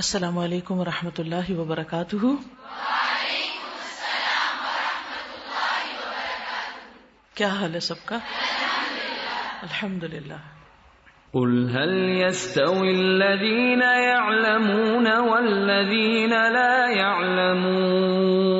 السلام علیکم و رحمۃ اللہ وبرکاتہ۔ کیا حال ہے سب کا؟ الحمد للہ قل هل يستوي الذين يعلمون والذين لا يعلمون؟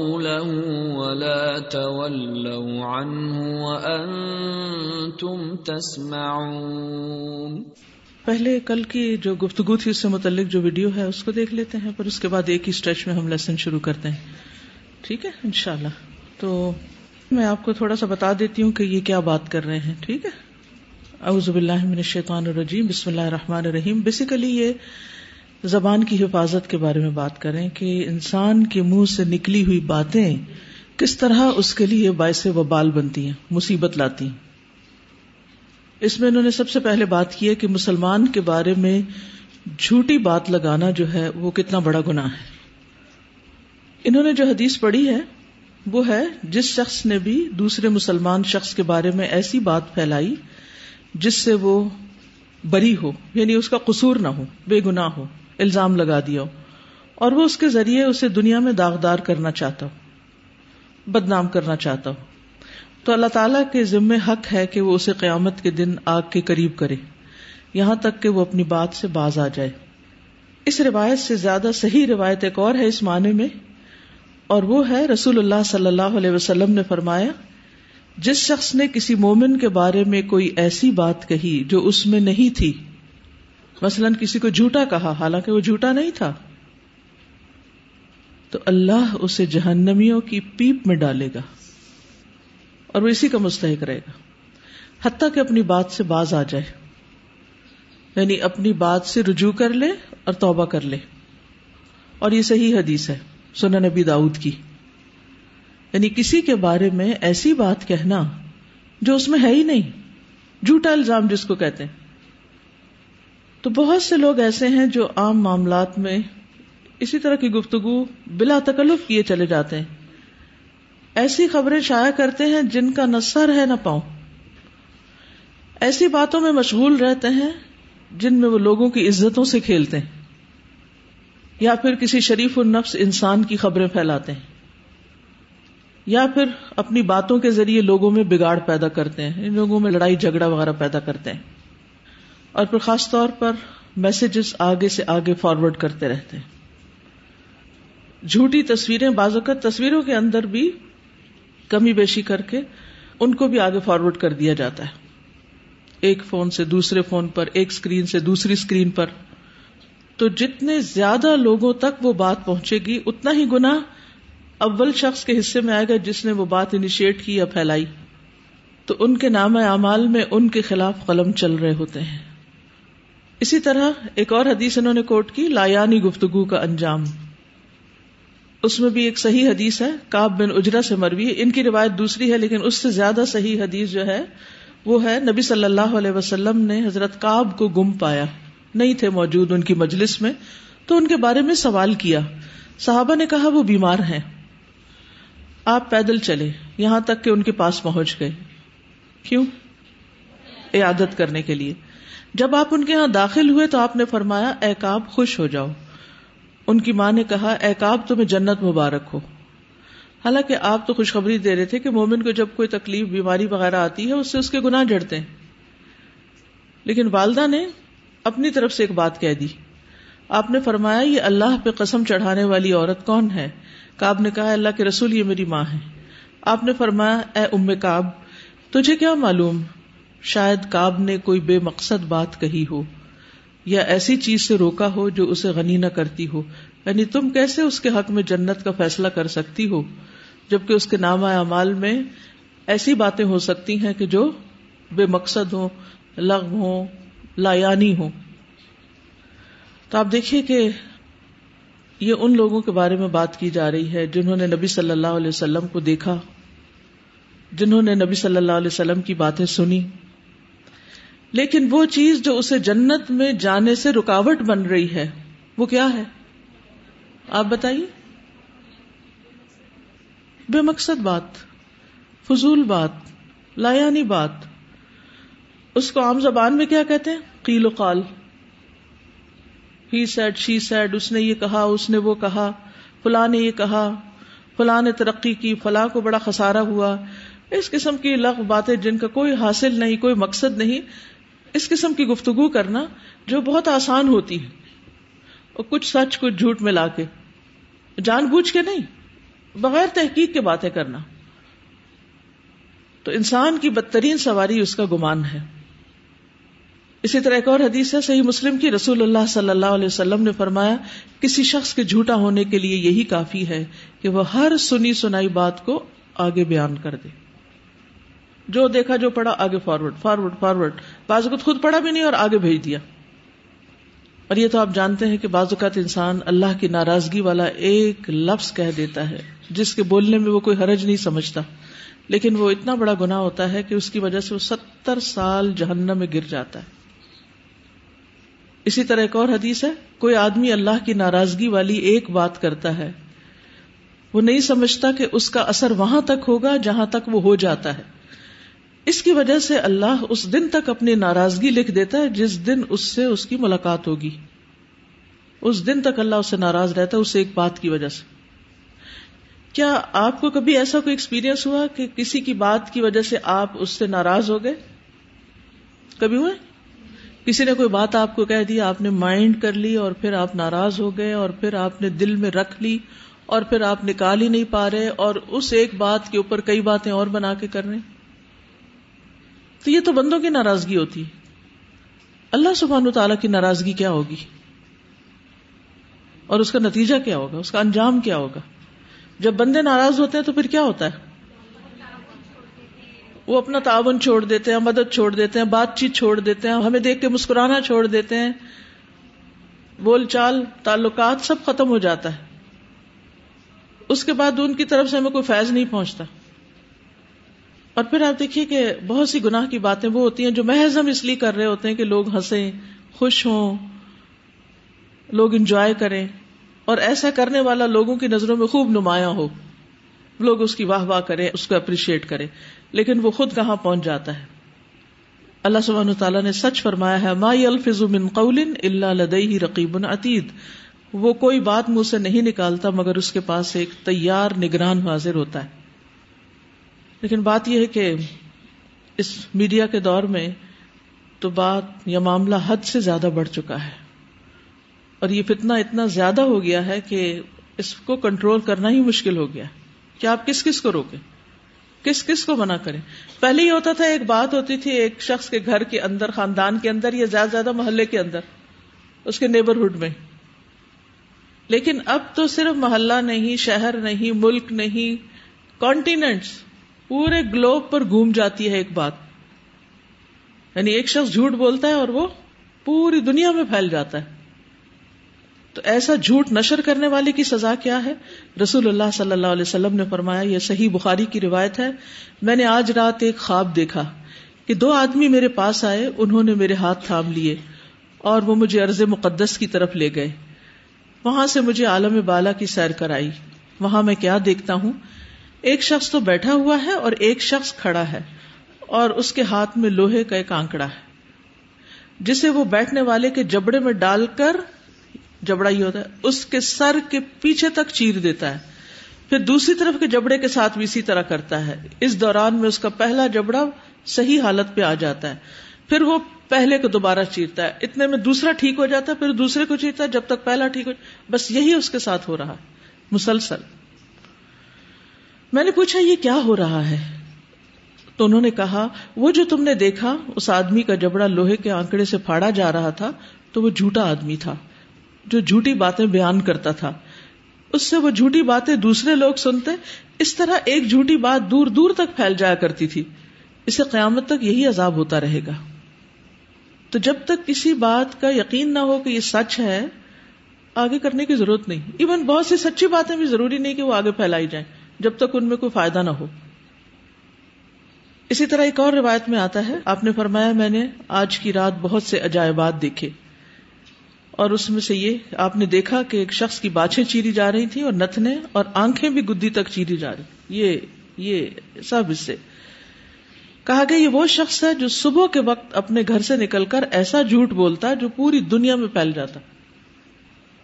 تولوا عنه وأنتم تسمعون. پہلے کل کی جو گفتگو تھی اس سے متعلق جو ویڈیو ہے، اس کو دیکھ لیتے ہیں پھر اس کے بعد ایک ہی اسٹریچ میں ہم لیسن شروع کرتے ہیں۔ ٹھیک ہے؟ انشاءاللہ۔ تو میں آپ کو تھوڑا سا بتا دیتی ہوں کہ یہ کیا بات کر رہے ہیں۔ ٹھیک ہے؟ اعوذ باللہ من الشیطان الرجیم۔ بسم اللہ الرحمن الرحیم۔ بیسیکلی یہ زبان کی حفاظت کے بارے میں بات کریں کہ انسان کے منہ سے نکلی ہوئی باتیں کس طرح اس کے لیے باعث وبال بنتی ہیں، مصیبت لاتی ہیں۔ اس میں انہوں نے سب سے پہلے بات کی ہے کہ مسلمان کے بارے میں جھوٹی بات لگانا جو ہے وہ کتنا بڑا گناہ ہے۔ انہوں نے جو حدیث پڑھی ہے، وہ ہے، جس شخص نے بھی دوسرے مسلمان شخص کے بارے میں ایسی بات پھیلائی جس سے وہ بری ہو یعنی اس کا قصور نہ ہو، بے گناہ ہو، الزام لگا دیا ہو، اور وہ اس کے ذریعے اسے دنیا میں داغدار کرنا چاہتا ہو۔ بدنام کرنا چاہتا ہو تو اللہ تعالیٰ کے ذمے حق ہے کہ وہ اسے قیامت کے دن آگ کے قریب کرے۔ یہاں تک کہ وہ اپنی بات سے باز آ جائے۔ اس روایت سے زیادہ صحیح روایت ایک اور ہے اس معنی میں۔ اور وہ ہے، رسول اللہ صلی اللہ علیہ وسلم نے فرمایا، جس شخص نے کسی مومن کے بارے میں کوئی ایسی بات کہی جو اس میں نہیں تھی، مثلا کسی کو جھوٹا کہا، حالانکہ وہ جھوٹا نہیں تھا۔ تو اللہ اسے جہنمیوں کی پیپ میں ڈالے گا اور وہ اسی کا مستحق رہے گا۔ حتیٰ کہ اپنی بات سے باز آ جائے۔ یعنی اپنی بات سے رجوع کر لے اور توبہ کر لے۔ اور یہ صحیح حدیث ہے سنا نبی داؤد کی۔ یعنی کسی کے بارے میں ایسی بات کہنا جو اس میں ہے ہی نہیں، جھوٹا الزام جس کو کہتے ہیں۔ تو بہت سے لوگ ایسے ہیں جو عام معاملات میں اسی طرح کی گفتگو بلا تکلف کیے چلے جاتے ہیں۔ ایسی خبریں شائع کرتے ہیں جن کا نہ سر ہے نہ پاؤں۔ ایسی باتوں میں مشغول رہتے ہیں جن میں وہ لوگوں کی عزتوں سے کھیلتے ہیں۔ یا پھر کسی شریف النفس انسان کی خبریں پھیلاتے ہیں۔ یا پھر اپنی باتوں کے ذریعے لوگوں میں بگاڑ پیدا کرتے ہیں۔ ان لوگوں میں لڑائی، جھگڑا وغیرہ پیدا کرتے ہیں۔ اور پھر خاص طور پر میسجز آگے سے آگے فارورڈ کرتے رہتے ہیں۔ جھوٹی تصویریں بعض اوقات تصویروں کے اندر بھی کمی بیشی کر کے ان کو بھی آگے فارورڈ کر دیا جاتا ہے۔ ایک فون سے دوسرے فون پر، ایک اسکرین سے دوسری اسکرین پر۔ تو جتنے زیادہ لوگوں تک وہ بات پہنچے گی، اتنا ہی گنا اول شخص کے حصے میں آئے گا جس نے وہ بات انیشیٹ کی یا پھیلائی۔ تو ان کے نام اعمال میں ان کے خلاف قلم چل رہے ہوتے ہیں۔ اسی طرح ایک اور حدیث انہوں نے کوٹ کی لایانی گفتگو کا انجام۔ اس میں بھی ایک صحیح حدیث ہے کاب بن اجرا سے مروی ہے۔ ان کی روایت دوسری ہے، لیکن اس سے زیادہ صحیح حدیث جو ہے، وہ ہے، نبی صلی اللہ علیہ وسلم نے حضرت کاب کو گم پایا۔ نہیں تھے موجود ان کی مجلس میں، تو ان کے بارے میں سوال کیا۔ صحابہ نے کہا، وہ بیمار ہیں۔ آپ پیدل چلے، یہاں تک کہ ان کے پاس پہنچ گئے۔ کیوں؟ عادت کرنے کے لیے۔ جب آپ ان کے یہاں داخل ہوئے تو آپ نے فرمایا، اے کاب خوش ہو جاؤ۔ ان کی ماں نے کہا، اے کاب تمہیں جنت مبارک ہو۔ حالانکہ آپ تو خوشخبری دے رہے تھے کہ مومن کو جب کوئی تکلیف، بیماری وغیرہ آتی ہے، اس سے اس کے گناہ جڑتے ہیں۔ لیکن والدہ نے اپنی طرف سے ایک بات کہہ دی۔ آپ نے فرمایا، یہ اللہ پہ قسم چڑھانے والی عورت کون ہے؟ کاب نے کہا اللہ کے رسول، یہ میری ماں ہے۔ آپ نے فرمایا، اے ام کاب تجھے کیا معلوم؟ شاید کاب نے کوئی بے مقصد بات کہی ہو۔ یا ایسی چیز سے روکا ہو جو اسے غنی نہ کرتی ہو۔ یعنی تم کیسے اس کے حق میں جنت کا فیصلہ کر سکتی ہو؟ جبکہ اس کے نام اعمال میں ایسی باتیں ہو سکتی ہیں کہ جو بے مقصد ہو لغ ہو لایانی ہو تو آپ دیکھیے کہ یہ ان لوگوں کے بارے میں بات کی جا رہی ہے جنہوں نے نبی صلی اللہ علیہ وسلم کو دیکھا، جنہوں نے نبی صلی اللہ علیہ وسلم کی باتیں سنی۔ لیکن وہ چیز جو اسے جنت میں جانے سے رکاوٹ بن رہی ہے، وہ کیا ہے؟ آپ بتائیے۔ بے مقصد بات، فضول بات، لایانی بات۔ اس کو عام زبان میں کیا کہتے ہیں؟ قیل و قال۔ ہی سیڈ شی سیڈ اس نے یہ کہا، اس نے وہ کہا، فلاں نے یہ کہا، فلاں نے ترقی کی، فلاں کو بڑا خسارا ہوا۔ اس قسم کی لغ باتیں جن کا کوئی حاصل نہیں، کوئی مقصد نہیں۔ اس قسم کی گفتگو کرنا جو بہت آسان ہوتی ہے اور کچھ سچ، کچھ جھوٹ ملا کے۔ جان بوجھ کے نہیں، بغیر تحقیق کے باتیں کرنا۔ تو انسان کی بدترین سواری اس کا گمان ہے۔ اسی طرح ایک اور حدیث ہے، صحیح مسلم کی رسول اللہ صلی اللہ علیہ وسلم نے فرمایا، کسی شخص کے جھوٹا ہونے کے لیے یہی کافی ہے کہ وہ ہر سنی سنائی بات کو آگے بیان کر دے۔ جو دیکھا جو پڑھا آگے فارورڈ فارورڈ فارورڈ بعض اوقات خود پڑھا بھی نہیں اور آگے بھیج دیا۔ اور یہ تو آپ جانتے ہیں کہ بعض اوقات انسان اللہ کی ناراضگی والا ایک لفظ کہہ دیتا ہے، جس کے بولنے میں وہ کوئی حرج نہیں سمجھتا۔ لیکن وہ اتنا بڑا گنا ہوتا ہے کہ اس کی وجہ سے وہ ستر سال جہنم میں گر جاتا ہے۔ اسی طرح ایک اور حدیث ہے، کوئی آدمی اللہ کی ناراضگی والی ایک بات کرتا ہے، وہ نہیں سمجھتا کہ اس کا اثر وہاں تک ہوگا جہاں تک وہ ہو جاتا ہے۔ اس کی وجہ سے اللہ اس دن تک اپنی ناراضگی لکھ دیتا ہے جس دن اس سے اس کی ملاقات ہوگی۔ اس دن تک اللہ اس سے ناراض رہتا ہے، اس ایک بات کی وجہ سے۔ کیا آپ کو کبھی ایسا کوئی ایکسپیرئنس ہوا کہ کسی کی بات کی وجہ سے آپ اس سے ناراض ہو گئے؟ کبھی ہوئے؟ کسی نے کوئی بات آپ کو کہہ دی، آپ نے مائنڈ کر لی اور پھر آپ ناراض ہو گئے اور پھر آپ نے دل میں رکھ لی اور پھر آپ نکال ہی نہیں پا رہے اور اس ایک بات کے اوپر کئی باتیں اور بنا کے کر رہے تو یہ تو بندوں کی ناراضگی ہوتی۔ ہے اللہ سبحان تعالیٰ کی ناراضگی کیا ہوگی؟ اور اس کا نتیجہ کیا ہوگا؟ اس کا انجام کیا ہوگا؟ جب بندے ناراض ہوتے ہیں تو پھر کیا ہوتا ہے؟ وہ اپنا تعاون چھوڑ دیتے ہیں، مدد چھوڑ دیتے ہیں، بات چیت چھوڑ دیتے ہیں، ہمیں دیکھ کے مسکرانا چھوڑ دیتے ہیں۔ بول چال، تعلقات سب ختم ہو جاتا ہے۔ اس کے بعد ان کی طرف سے ہمیں کوئی فیض نہیں پہنچتا۔ اور پھر آپ دیکھیے کہ بہت سی گناہ کی باتیں وہ ہوتی ہیں جو محض ہم اس لیے کر رہے ہوتے ہیں کہ لوگ ہنسیں، خوش ہوں، لوگ انجوائے کریں۔ اور ایسا کرنے والا لوگوں کی نظروں میں خوب نمایاں ہو۔ لوگ اس کی واہ واہ کریں، اس کو اپریشیٹ کریں۔ لیکن وہ خود کہاں پہنچ جاتا ہے؟ اللہ سبحانہ تعالیٰ نے سچ فرمایا ہے، ما الفظ من قول الا لدیہ رقیب عتید وہ کوئی بات منہ سے نہیں نکالتا مگر اس کے پاس ایک تیار نگران حاضر ہوتا ہے۔ لیکن بات یہ ہے کہ اس میڈیا کے دور میں تو بات یا معاملہ حد سے زیادہ بڑھ چکا ہے اور یہ فتنہ اتنا زیادہ ہو گیا ہے کہ اس کو کنٹرول کرنا ہی مشکل ہو گیا کہ آپ کس کس کو روکیں؟ کس کس کو منع کریں؟ پہلے یہ ہوتا تھا، ایک بات ہوتی تھی، ایک شخص کے گھر کے اندر، خاندان کے اندر یا زیادہ زیادہ محلے کے اندر، اس کے نیبرہڈ میں۔ لیکن اب تو صرف محلہ نہیں، شہر نہیں، ملک نہیں کانٹیننٹس پورے گلوب پر گھوم جاتی ہے ایک بات۔ یعنی ایک شخص جھوٹ بولتا ہے اور وہ پوری دنیا میں پھیل جاتا ہے۔ تو ایسا جھوٹ نشر کرنے والے کی سزا کیا ہے؟ رسول اللہ صلی اللہ علیہ وسلم نے فرمایا، یہ صحیح بخاری کی روایت ہے۔ میں نے آج رات ایک خواب دیکھا کہ دو آدمی میرے پاس آئے، انہوں نے میرے ہاتھ تھام لیے اور وہ مجھے عرض مقدس کی طرف لے گئے۔ وہاں سے مجھے عالم بالا کی سیر کرائی۔ وہاں میں کیا دیکھتا ہوں؟ ایک شخص تو بیٹھا ہوا ہے اور ایک شخص کھڑا ہے اور اس کے ہاتھ میں لوہے کا ایک آنکڑا ہے۔ جسے وہ بیٹھنے والے کے جبڑے میں ڈال کر جبڑا ہی ہوتا ہے، اس کے سر کے پیچھے تک چیر دیتا ہے۔ پھر دوسری طرف کے جبڑے کے ساتھ بھی اسی طرح کرتا ہے۔ اس دوران میں اس کا پہلا جبڑا صحیح حالت پہ آ جاتا ہے۔ پھر وہ پہلے کو دوبارہ چیرتا ہے۔ اتنے میں دوسرا ٹھیک ہو جاتا ہے، پھر دوسرے کو چیرتا ہے، جب تک پہلا ٹھیک ہو بس یہی اس کے ساتھ ہو رہا ہے۔ مسلسل۔ میں نے پوچھا، یہ کیا ہو رہا ہے؟ تو انہوں نے کہا، وہ جو تم نے دیکھا، اس آدمی کا جبڑا لوہے کے آنکڑے سے پھاڑا جا رہا تھا، تو وہ جھوٹا آدمی تھا، جو جھوٹی باتیں بیان کرتا تھا۔ اس سے وہ جھوٹی باتیں دوسرے لوگ سنتے، اس طرح ایک جھوٹی بات دور دور تک پھیل جایا کرتی تھی۔ اسے قیامت تک یہی عذاب ہوتا رہے گا۔ تو جب تک کسی بات کا یقین نہ ہو کہ یہ سچ ہے، آگے کرنے کی ضرورت نہیں۔ ایون بہت سی سچی باتیں بھی ضروری نہیں کہ وہ آگے پھیلائی جائیں۔ جب تک ان میں کوئی فائدہ نہ ہو۔ اسی طرح ایک اور روایت میں آتا ہے، آپ نے فرمایا، میں نے آج کی رات بہت سے عجائبات دیکھے۔ اور اس میں سے یہ، آپ نے دیکھا کہ ایک شخص کی باچھیں چیری جا رہی تھی اور نتنے اور آنکھیں بھی گدی تک چیری جا رہی۔ یہ یہ سب اس سے۔ کہا گیا، یہ وہ شخص ہے جو صبح کے وقت اپنے گھر سے نکل کر ایسا جھوٹ بولتا جو پوری دنیا میں پھیل جاتا۔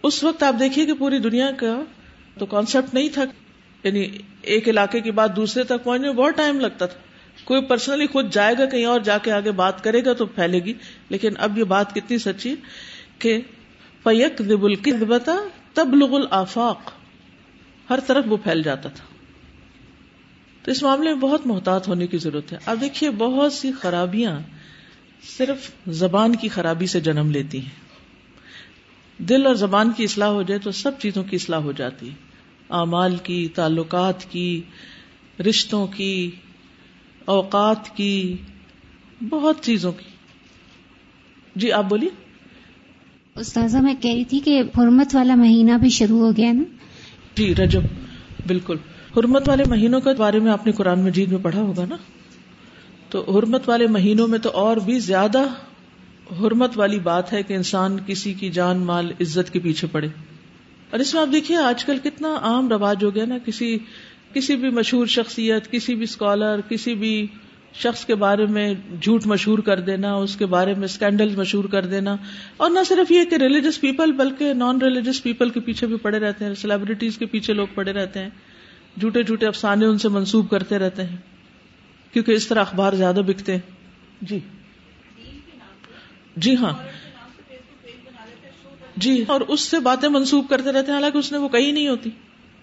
اس وقت آپ دیکھیے کہ پوری دنیا کا تو کانسیپٹ نہیں تھا۔ یعنی ایک علاقے کی بات دوسرے تک پہنچنے میں بہت ٹائم لگتا تھا۔ کوئی پرسنلی خود جائے گا کہیں اور جا کے آگے بات کرے گا تو پھیلے گی۔ لیکن اب یہ بات کتنی سچی کہ فیک دب تب لغ الآفاق۔ ہر طرف وہ پھیل جاتا تھا۔ تو اس معاملے میں بہت محتاط ہونے کی ضرورت ہے۔ اب دیکھیے بہت سی خرابیاں صرف زبان کی خرابی سے جنم لیتی ہیں۔ دل اور زبان کی اصلاح ہو جائے تو سب چیزوں کی اصلاح ہو جاتی ہے۔ اعمال کی تعلقات کی رشتوں کی اوقات کی بہت چیزوں کی۔ جی آپ بولیے۔ استاذہ میں کہہ رہی تھی کہ حرمت والا مہینہ بھی شروع ہو گیا نا؟ جی رجب۔ بالکل۔ حرمت والے مہینوں کے بارے میں آپ نے قرآن مجید میں پڑھا ہوگا نا؟ تو حرمت والے مہینوں میں تو اور بھی زیادہ حرمت والی بات ہے کہ انسان کسی کی جان مال عزت کے پیچھے پڑے۔ اور اس میں آپ دیکھیے آج کل کتنا عام رواج ہو گیا نا کسی کسی بھی مشہور شخصیت کسی بھی اسکالر کسی بھی شخص کے بارے میں جھوٹ مشہور کر دینا اس کے بارے میں اسکینڈل مشہور کر دینا۔ اور نہ صرف یہ کہ ریلیجس پیپل بلکہ نان ریلیجس پیپل کے پیچھے بھی پڑے رہتے ہیں سیلیبریٹیز کے پیچھے لوگ پڑے رہتے ہیں۔ جھوٹے جھوٹے افسانے ان سے منسوب کرتے رہتے ہیں کیونکہ اس طرح اخبار زیادہ بکتے ہیں۔ جی۔ جی ہاں۔ جی. اور اس سے باتیں منسوب کرتے رہتے ہیں، حالانکہ اس نے وہ کہی نہیں ہوتی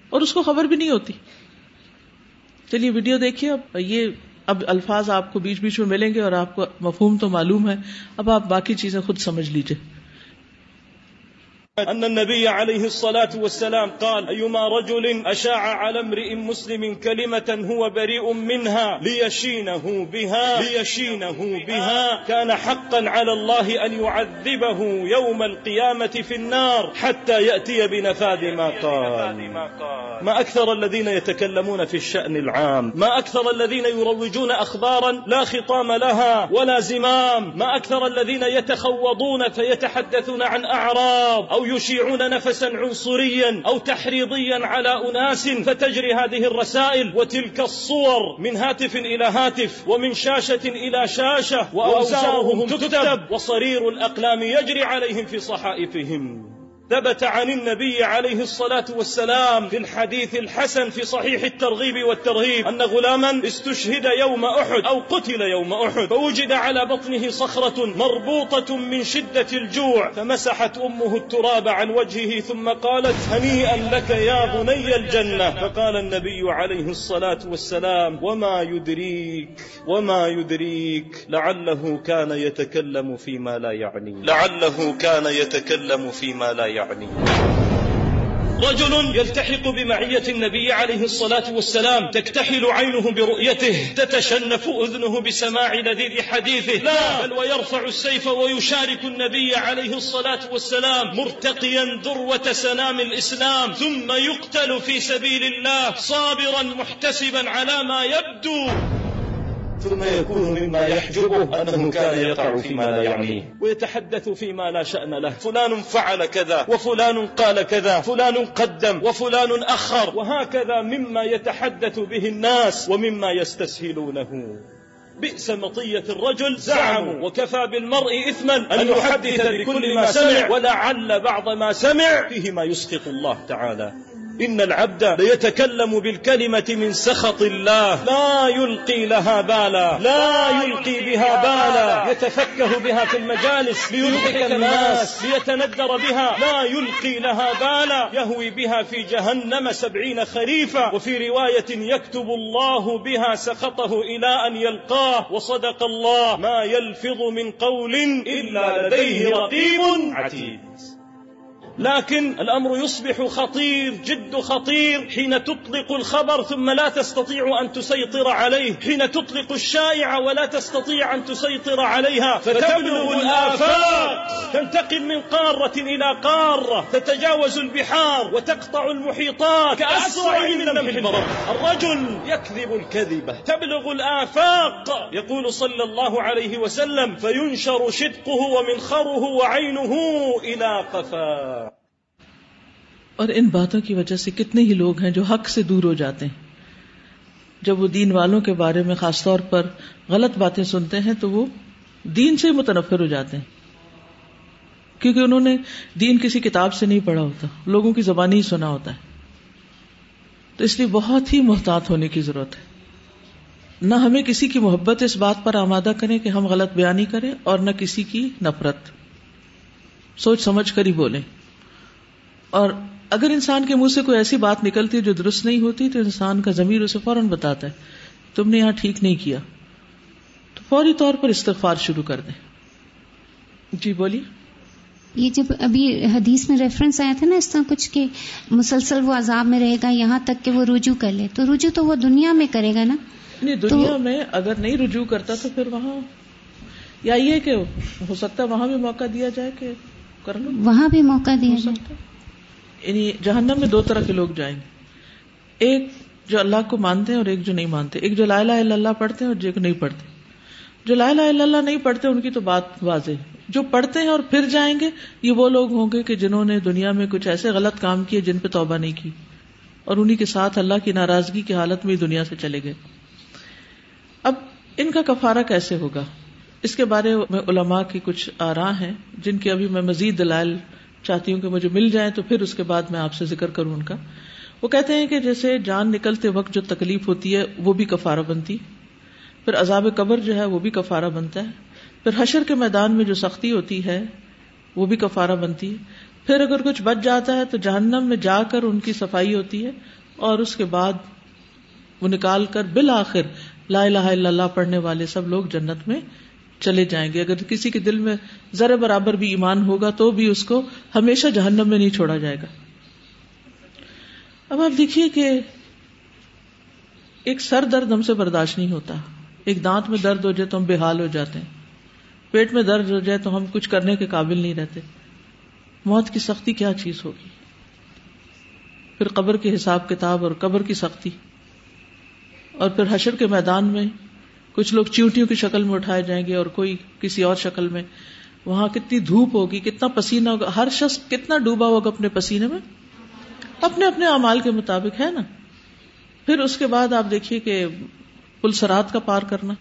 اور اس کو خبر بھی نہیں ہوتی۔ چلیے، ویڈیو دیکھیے اب، یہ اب الفاظ آپ کو بیچ بیچ میں ملیں گے اور آپ کو مفہوم تو معلوم ہے۔ اب آپ باقی چیزیں خود سمجھ لیجیے أن النبي عليه الصلاة والسلام قال، أيما رجل أشاع على امرئ مسلم كلمة هو بريء منها ليشينه بها ليشينه بها، كان حقا على الله أن يعذبه يوم القيامة في النار حتى يأتي بنفاذ ما قال. ما أكثر الذين يتكلمون في الشأن العام، ما أكثر الذين يروجون أخبارا لا خطام لها ولا زمام، ما أكثر الذين يتخوضون فيتحدثون عن أعراض أو يشيعون نفسا عنصريا أو تحريضيا على أناس فتجري هذه الرسائل وتلك الصور من هاتف إلى هاتف ومن شاشة إلى شاشة وأوزارهم تكتب وصرير الأقلام يجري عليهم في صحائفهم. ثبت عن النبي عليه الصلاة والسلام في الحديث الحسن في صحيح الترغيب والترهيب أن غلاما استشهد يوم أحد أو قتل يوم أحد فوجد على بطنه صخرة مربوطة من شدة الجوع فمسحت أمه التراب عن وجهه ثم قالت هنيئا لك يا بني الجنة فقال النبي عليه الصلاة والسلام وما يدريك وما يدريك لعله كان يتكلم فيما لا يعني لعله كان يتكلم فيما لا يعني رجل يلتحق بمعية النبي عليه الصلاة والسلام تكتحل عينه برؤيته تتشنف أذنه بسماع لذيذ حديثه. لا. بل ويرفع السيف ويشارك النبي عليه الصلاة والسلام مرتقيا ذروة سنام الإسلام ثم يقتل في سبيل الله صابرا محتسبا على ما يبدو. ثم يكون مما يحجبه أنه كان يقع فيما لا يعنيه. ويتحدث فيما لا شأن له. فلان فعل كذا. وفلان قال كذا. فلان قدم. وفلان أخر. وهكذا مما يتحدث به الناس ومما يستسهلونه. بئس مطية الرجل. زعموا. وكفى بالمرء إثما. أن يحدث بكل ما سمع. ولعل بعض ما سمع. فيه ما يسخط الله تعالى. إن العبد ليتكلم بالكلمة من سخط الله. لا يلقي لها بالا. لا يلقي بها بالا. يتفكه بها في المجالس. ليضحك الناس. ليتندر بها. لا يلقي لها بالا. يهوي بها في جهنم سبعين خريفا. وفي رواية يكتب الله بها سخطه إلى أن يلقاه. وصدق الله. ما يلفظ من قول إلا لديه رقيب عتيد. لكن الامر يصبح خطير، جد خطير. حين تطلق الخبر ثم لا تستطيع ان تسيطر عليه. حين تطلق الشائعه ولا تستطيع ان تسيطر عليها. فتبلغ الافاق تنتقل من قاره الى قاره تتجاوز البحار وتقطع المحيطات. كاسرع من لمح البرق. الرجل يكذب الكذبه تبلغ الافاق يقول صلى الله عليه وسلم فينشر شدقه ومنخره وعينه الى قفاه. اور ان باتوں کی وجہ سے کتنے ہی لوگ ہیں جو حق سے دور ہو جاتے ہیں۔ جب وہ دین والوں کے بارے میں خاص طور پر غلط باتیں سنتے ہیں تو وہ دین سے متنفر ہو جاتے ہیں۔ کیونکہ انہوں نے دین کسی کتاب سے نہیں پڑھا ہوتا، لوگوں کی زبانی ہی سنا ہوتا ہے۔ تو اس لیے بہت ہی محتاط ہونے کی ضرورت ہے۔ نہ ہمیں کسی کی محبت اس بات پر آمادہ کریں کہ ہم غلط بیانی کریں اور نہ کسی کی نفرت۔ سوچ سمجھ کر ہی بولیں۔ اور اگر انسان کے منہ سے کوئی ایسی بات نکلتی ہے جو درست نہیں ہوتی تو انسان کا ضمیر اسے فوراً بتاتا ہے تم نے یہاں ٹھیک نہیں کیا۔ تو فوری طور پر استغفار شروع کر دیں۔ جی بولیے۔ یہ جب ابھی حدیث میں ریفرنس آیا تھا نا اس طرح کچھ کہ مسلسل وہ عذاب میں رہے گا یہاں تک کہ وہ رجوع کر لے۔ تو رجوع تو وہ دنیا میں کرے گا نا؟ نہیں دنیا میں اگر نہیں رجوع کرتا تو پھر وہاں یا یہ کہ ہو سکتا ہے وہاں بھی موقع دیا جائے کہ کر لو وہاں بھی موقع دیا جائے یعنی جہنم میں دو طرح کے لوگ جائیں گے۔ ایک جو اللہ کو مانتے ہیں اور ایک جو نہیں مانتے۔ ایک جو لا الہ الا اللہ پڑھتے ہیں اور جو نہیں پڑھتے۔ جو لا الہ الا اللہ نہیں پڑھتے، ان کی تو بات واضح ہے۔ جو پڑھتے ہیں اور پھر جائیں گے، یہ وہ لوگ ہوں گے کہ جنہوں نے دنیا میں کچھ ایسے غلط کام کیے جن پہ توبہ نہیں کی۔ اور انہیں کے ساتھ اللہ کی ناراضگی کی حالت میں دنیا سے چلے گئے۔ اب ان کا کفارہ کیسے ہوگا؟ اس کے بارے میں علماء کی کچھ آراہ ہیں، جن کی ابھی میں مزید دلائل چاہتی ہوں کہ مجھے مل جائیں تو پھر اس کے بعد میں آپ سے ذکر کروں ان کا۔ وہ کہتے ہیں کہ جیسے جان نکلتے وقت جو تکلیف ہوتی ہے وہ بھی کفارہ بنتی۔ پھر عذاب قبر جو ہے وہ بھی کفارہ بنتا ہے۔ پھر حشر کے میدان میں جو سختی ہوتی ہے وہ بھی کفارہ بنتی۔ ہے پھر اگر کچھ بچ جاتا ہے تو جہنم میں جا کر ان کی صفائی ہوتی ہے اور اس کے بعد وہ نکال کر بالآخر لا الہ الا اللہ پڑھنے والے سب لوگ جنت میں چلے جائیں گے۔ اگر کسی کے دل میں ذرا برابر بھی ایمان ہوگا تو بھی اس کو ہمیشہ جہنم میں نہیں چھوڑا جائے گا۔ اب آپ دیکھیے کہ ایک سر درد ہم سے برداشت نہیں ہوتا۔ ایک دانت میں درد ہو جائے تو ہم بے حال ہو جاتے ہیں۔ پیٹ میں درد ہو جائے تو ہم کچھ کرنے کے قابل نہیں رہتے۔ موت کی سختی کیا چیز ہوگی؟ پھر قبر کے حساب کتاب اور قبر کی سختی۔ اور پھر حشر کے میدان میں کچھ لوگ چیوٹیوں کی شکل میں اٹھائے جائیں گے اور کوئی کسی اور شکل میں، وہاں کتنی دھوپ ہوگی، کتنا پسینہ ہوگا، ہر شخص کتنا ڈوبا ہوگا اپنے پسینے میں؟ اپنے اپنے امال کے مطابق، ہے نا؟ پھر اس کے بعد آپ دیکھیے کہ پل سرات کا پار کرنا،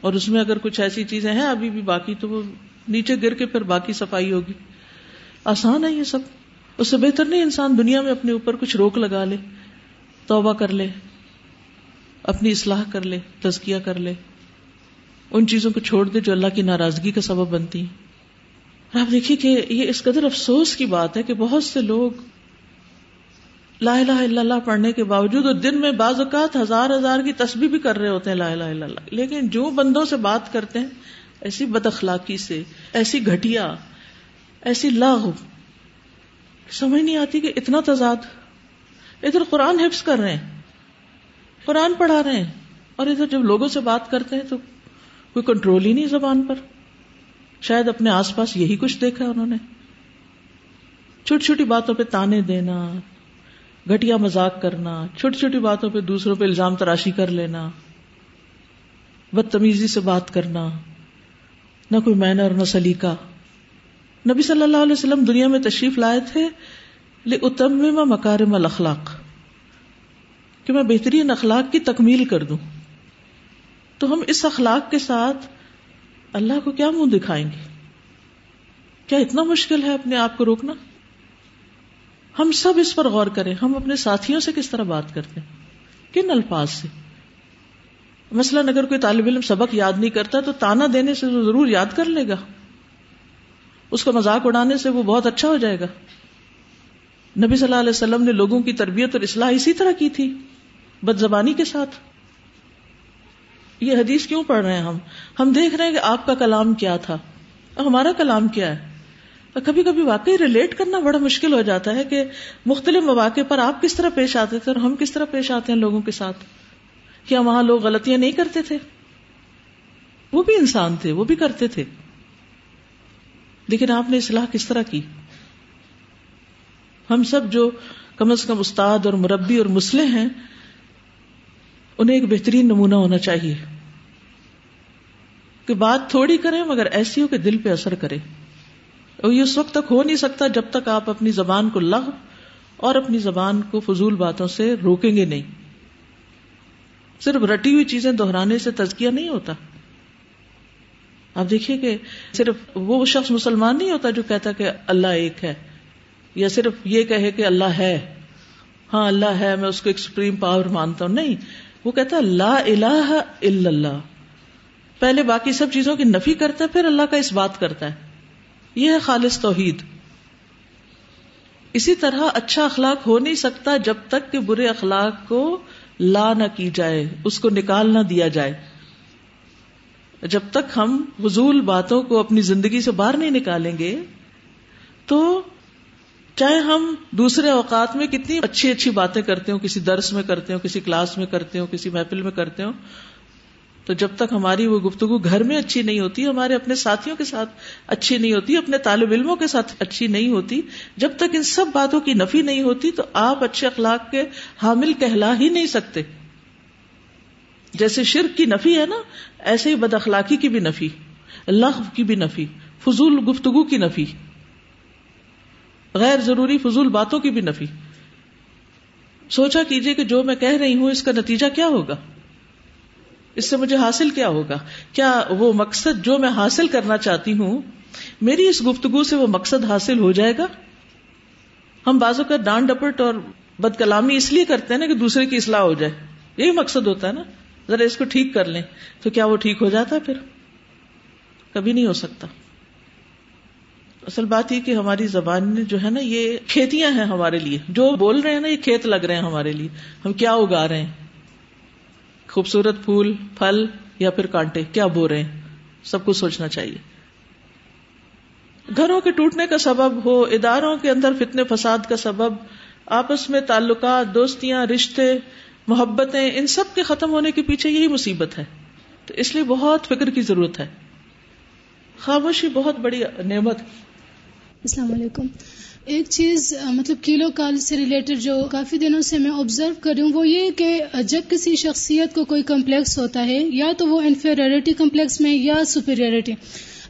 اور اس میں اگر کچھ ایسی چیزیں ہیں ابھی بھی باقی، تو وہ نیچے گر کے پھر باقی صفائی ہوگی۔ آسان ہے یہ سب۔ اس سے بہتر نہیں انسان دنیا میں اپنے اوپر کچھ روک لگا لے، توبہ کر لے۔ اپنی اصلاح کر لے، تزکیہ کر لے۔ ان چیزوں کو چھوڑ دے جو اللہ کی ناراضگی کا سبب بنتی اور آپ دیکھیے کہ یہ اس قدر افسوس کی بات ہے کہ بہت سے لوگ لا الہ الا اللہ پڑھنے کے باوجود اور دن میں بعض اوقات ہزار ہزار کی تسبیح بھی کر رہے ہوتے ہیں لا الہ الا اللہ۔ لیکن جو بندوں سے بات کرتے ہیں، ایسی بد اخلاقی سے، ایسی گھٹیا، ایسی لاغ سمجھ نہیں آتی کہ اتنا تضاد۔ ادھر قرآن حفظ کر رہے ہیں۔ قرآن پڑھا رہے ہیں اور ادھر جب لوگوں سے بات کرتے ہیں تو کوئی کنٹرول ہی نہیں زبان پر۔ شاید اپنے آس پاس یہی کچھ دیکھا انہوں نے۔ چھوٹی چھوٹی باتوں پہ تانے دینا گٹیا مزاق کرنا چھوٹی چھوٹی باتوں پہ دوسروں پہ الزام تراشی کر لینا، بدتمیزی سے بات کرنا، نہ کوئی مینر نہ سلیقہ نبی صلی اللہ علیہ وسلم دنیا میں تشریف لائے تھے لے اتم مکارم الاخلاق کہ میں بہترین اخلاق کی تکمیل کر دوں۔ تو ہم اس اخلاق کے ساتھ اللہ کو کیا منہ دکھائیں گے؟ کیا اتنا مشکل ہے اپنے آپ کو روکنا؟ ہم سب اس پر غور کریں، ہم اپنے ساتھیوں سے کس طرح بات کرتے ہیں؟ کن الفاظ سے؟ مثلاً اگر کوئی طالب علم سبق یاد نہیں کرتا تو تانا دینے سے وہ ضرور یاد کر لے گا۔ اس کا مذاق اڑانے سے وہ بہت اچھا ہو جائے گا۔ نبی صلی اللہ علیہ وسلم نے لوگوں کی تربیت اور اصلاح اسی طرح کی تھی۔ بد زبانی کے ساتھ۔ یہ حدیث کیوں پڑھ رہے ہیں ہم؟ ہم دیکھ رہے ہیں کہ آپ کا کلام کیا تھا۔ اور ہمارا کلام کیا ہے؟ اور کبھی کبھی واقعی ریلیٹ کرنا بڑا مشکل ہو جاتا ہے کہ مختلف مواقع پر آپ کس طرح پیش آتے تھے اور ہم کس طرح پیش آتے ہیں لوگوں کے ساتھ۔ کیا وہاں لوگ غلطیاں نہیں کرتے تھے؟ وہ بھی انسان تھے، وہ بھی کرتے تھے۔ لیکن آپ نے اصلاح کس طرح کی؟ ہم سب جو کم از کم استاد اور مربی اور مسلح ہیں انہیں ایک بہترین نمونہ ہونا چاہیے۔ کہ بات تھوڑی کریں مگر ایسی ہو کہ دل پہ اثر کرے۔ اور یہ اس وقت تک ہو نہیں سکتا جب تک آپ اپنی زبان کو لغ اور اپنی زبان کو فضول باتوں سے روکیں گے نہیں۔ صرف رٹی ہوئی چیزیں دہرانے سے تزکیہ نہیں ہوتا۔ آپ دیکھیے کہ صرف وہ شخص مسلمان نہیں ہوتا جو کہتا کہ اللہ ایک ہے، یا صرف یہ کہے کہ اللہ ہے۔ ہاں اللہ ہے، میں اس کو ایک سپریم پاور مانتا ہوں۔ نہیں وہ کہتا لا الہ الا اللہ۔ پہلے باقی سب چیزوں کی نفی کرتا ہے، پھر اللہ کا اس بات کرتا ہے۔ یہ ہے خالص توحید۔ اسی طرح اچھا اخلاق ہو نہیں سکتا جب تک کہ برے اخلاق کو لا نہ کی جائے، اس کو نکال نہ دیا جائے۔ جب تک ہم فضول باتوں کو اپنی زندگی سے باہر نہیں نکالیں گے، تو چاہے ہم دوسرے اوقات میں کتنی اچھی اچھی باتیں کرتے ہوں، کسی درس میں کرتے ہوں، کسی کلاس میں کرتے ہوں، کسی محفل میں کرتے ہوں، تو جب تک ہماری وہ گفتگو گھر میں اچھی نہیں ہوتی، ہمارے اپنے ساتھیوں کے ساتھ اچھی نہیں ہوتی، اپنے طالب علموں کے ساتھ اچھی نہیں ہوتی، جب تک ان سب باتوں کی نفی نہیں ہوتی، تو آپ اچھے اخلاق کے حامل کہلا ہی نہیں سکتے۔ جیسے شرک کی نفی ہے نا، ایسے ہی بد اخلاقی کی بھی نفی لغ کی بھی نفی، فضول گفتگو کی نفی۔ غیر ضروری فضول باتوں کی بھی نفی۔ سوچا کیجیے کہ جو میں کہہ رہی ہوں، اس کا نتیجہ کیا ہوگا؟ اس سے مجھے حاصل کیا ہوگا؟ کیا وہ مقصد جو میں حاصل کرنا چاہتی ہوں، میری اس گفتگو سے وہ مقصد حاصل ہو جائے گا؟ ہم بازو کا ڈانٹ ڈپٹ اور بد کلامی اس لیے کرتے ہیں نا کہ دوسرے کی اصلاح ہو جائے۔ یہی مقصد ہوتا ہے نا۔ ذرا اس کو ٹھیک کر لیں تو کیا وہ ٹھیک ہو جاتا ہے پھر؟ کبھی نہیں ہو سکتا۔ اصل بات یہ کہ ہماری زبان جو ہے نا یہ کھیتیاں ہیں ہمارے لیے۔ جو بول رہے ہیں نا یہ کھیت لگ رہے ہیں ہمارے لیے۔ ہم کیا اگا رہے ہیں؟ خوبصورت پھول، پھل یا پھر کانٹے؟ کیا بو رہے ہیں؟ سب کو سوچنا چاہیے۔ گھروں کے ٹوٹنے کا سبب ہو، اداروں کے اندر فتنے، فساد کا سبب، آپس میں تعلقات، دوستیاں، رشتے، محبتیں، ان سب کے ختم ہونے کے پیچھے یہی مصیبت ہے۔ تو اس لیے بہت فکر کی ضرورت ہے۔ خاموشی بہت بڑی نعمت۔ السلام علیکم۔ ایک چیز مطلب کیلو کال سے ریلیٹڈ جو کافی دنوں سے میں آبزرو کر رہی ہوں، وہ یہ کہ جب کسی شخصیت کو کوئی کمپلیکس ہوتا ہے، یا تو وہ انفیریٹی کمپلیکس میں یا سپیریئرٹی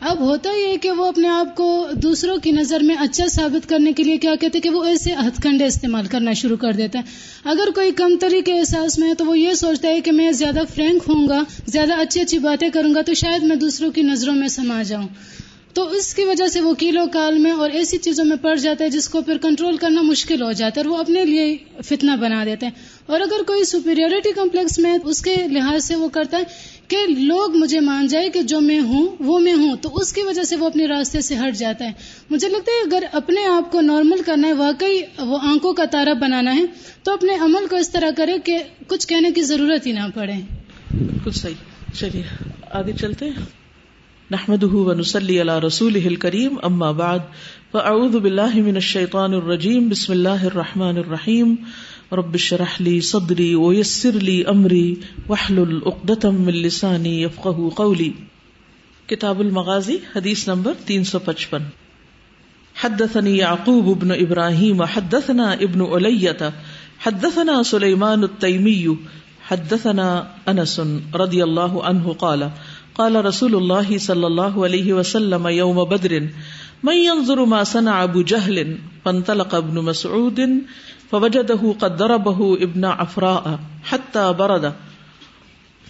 اب ہوتا یہ کہ وہ اپنے آپ کو دوسروں کی نظر میں اچھا ثابت کرنے کے لیے کیا کہتے ہیں کہ وہ ایسے ہتھ کنڈے استعمال کرنا شروع کر دیتا ہے۔ اگر کوئی کم تری کے احساس میں ہے، تو وہ یہ سوچتا ہے کہ میں زیادہ فرینک ہوں گا، زیادہ اچھی اچھی باتیں کروں گا، تو شاید میں دوسروں کی نظروں میں سما جاؤں۔ تو اس کی وجہ سے وہ کیلو کال میں اور ایسی چیزوں میں پڑ جاتا ہے جس کو پھر کنٹرول کرنا مشکل ہو جاتا ہے اور وہ اپنے لیے فتنہ بنا دیتے ہیں۔ اور اگر کوئی سپیریورٹی کمپلیکس میں اس کے لحاظ سے وہ کرتا ہے کہ لوگ مجھے مان جائے کہ جو میں ہوں، وہ میں ہوں، تو اس کی وجہ سے وہ اپنے راستے سے ہٹ جاتا ہے۔ مجھے لگتا ہے اگر اپنے آپ کو نارمل کرنا ہے، واقعی وہ آنکھوں کا تارا بنانا ہے، تو اپنے عمل کو اس طرح کرے کہ کچھ کہنے کی ضرورت ہی نہ پڑے۔ بالکل صحیح۔ چلیے، آگے چلتے ہیں۔ نحمده ونسلی علی رسوله الكریم اما بعد فاعوذ باللہ من الشیطان الرجیم بسم اللہ الرحمن الرحیم رب شرح لی صدری ویسر لی امری وحلل اقدتم من لسانی یفقہ قولی کتاب المغازی حدیث نمبر تین سو پچپن. حدثني يعقوب بن ابراهيم حدثنا ابن علية حدثنا سليمان التيمي، حدثنا انس رضي الله عنه قال قال رسول الله صلى الله عليه وسلم يوم بدر، من ينظر ما صنع ابو جهل فانطلق ابن مسعود، فوجده قد ضربه ابن عفراء حتى برد.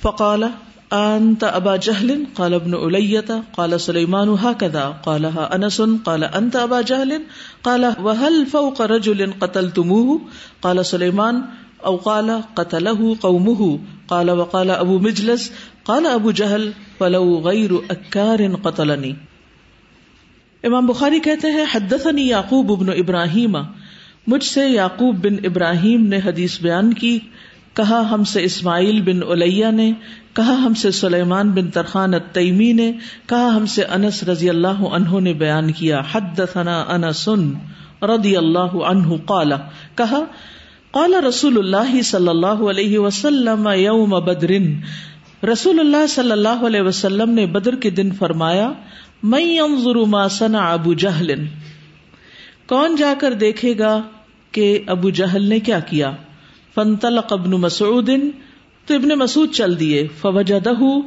فقال أنت أبا جهل قال ابن ألية قال سليمان هكذا قالها أنس قال أنت أبا جهل قال، وهل فوق رجل قتلتموه؟ قال سليمان او قال قتله قومه؟ قال، وقال ابو مجلس؟ قال ابو جہل فلو غیر اکار قتلنی۔ امام بخاری کہتے ہیں، حدثنی یعقوب ابن ابراہیم، مجھ سے یعقوب بن ابراہیم نے حدیث بیان کی۔ کہا ہم سے اسماعیل بن الیہ نے، کہا ہم سے سلیمان بن ترخان التیمی نے، کہا ہم سے انس رضی اللہ عنہ نے بیان کیا۔ حدثنا انس رضی اللہ عنہ قال، کہا، قال رسول اللہ صلی اللہ علیہ وسلم یوم بدر۔ رسول اللہ صلی اللہ علیہ وسلم نے بدر کے دن فرمایا میں انظر ما صنع ابو جہل. کون جا کر دیکھے گا کہ ابو جہل نے کیا کیا؟ فنطلق ابن مسعود، تو ابن مسعود چل دیے۔ فوجدہ،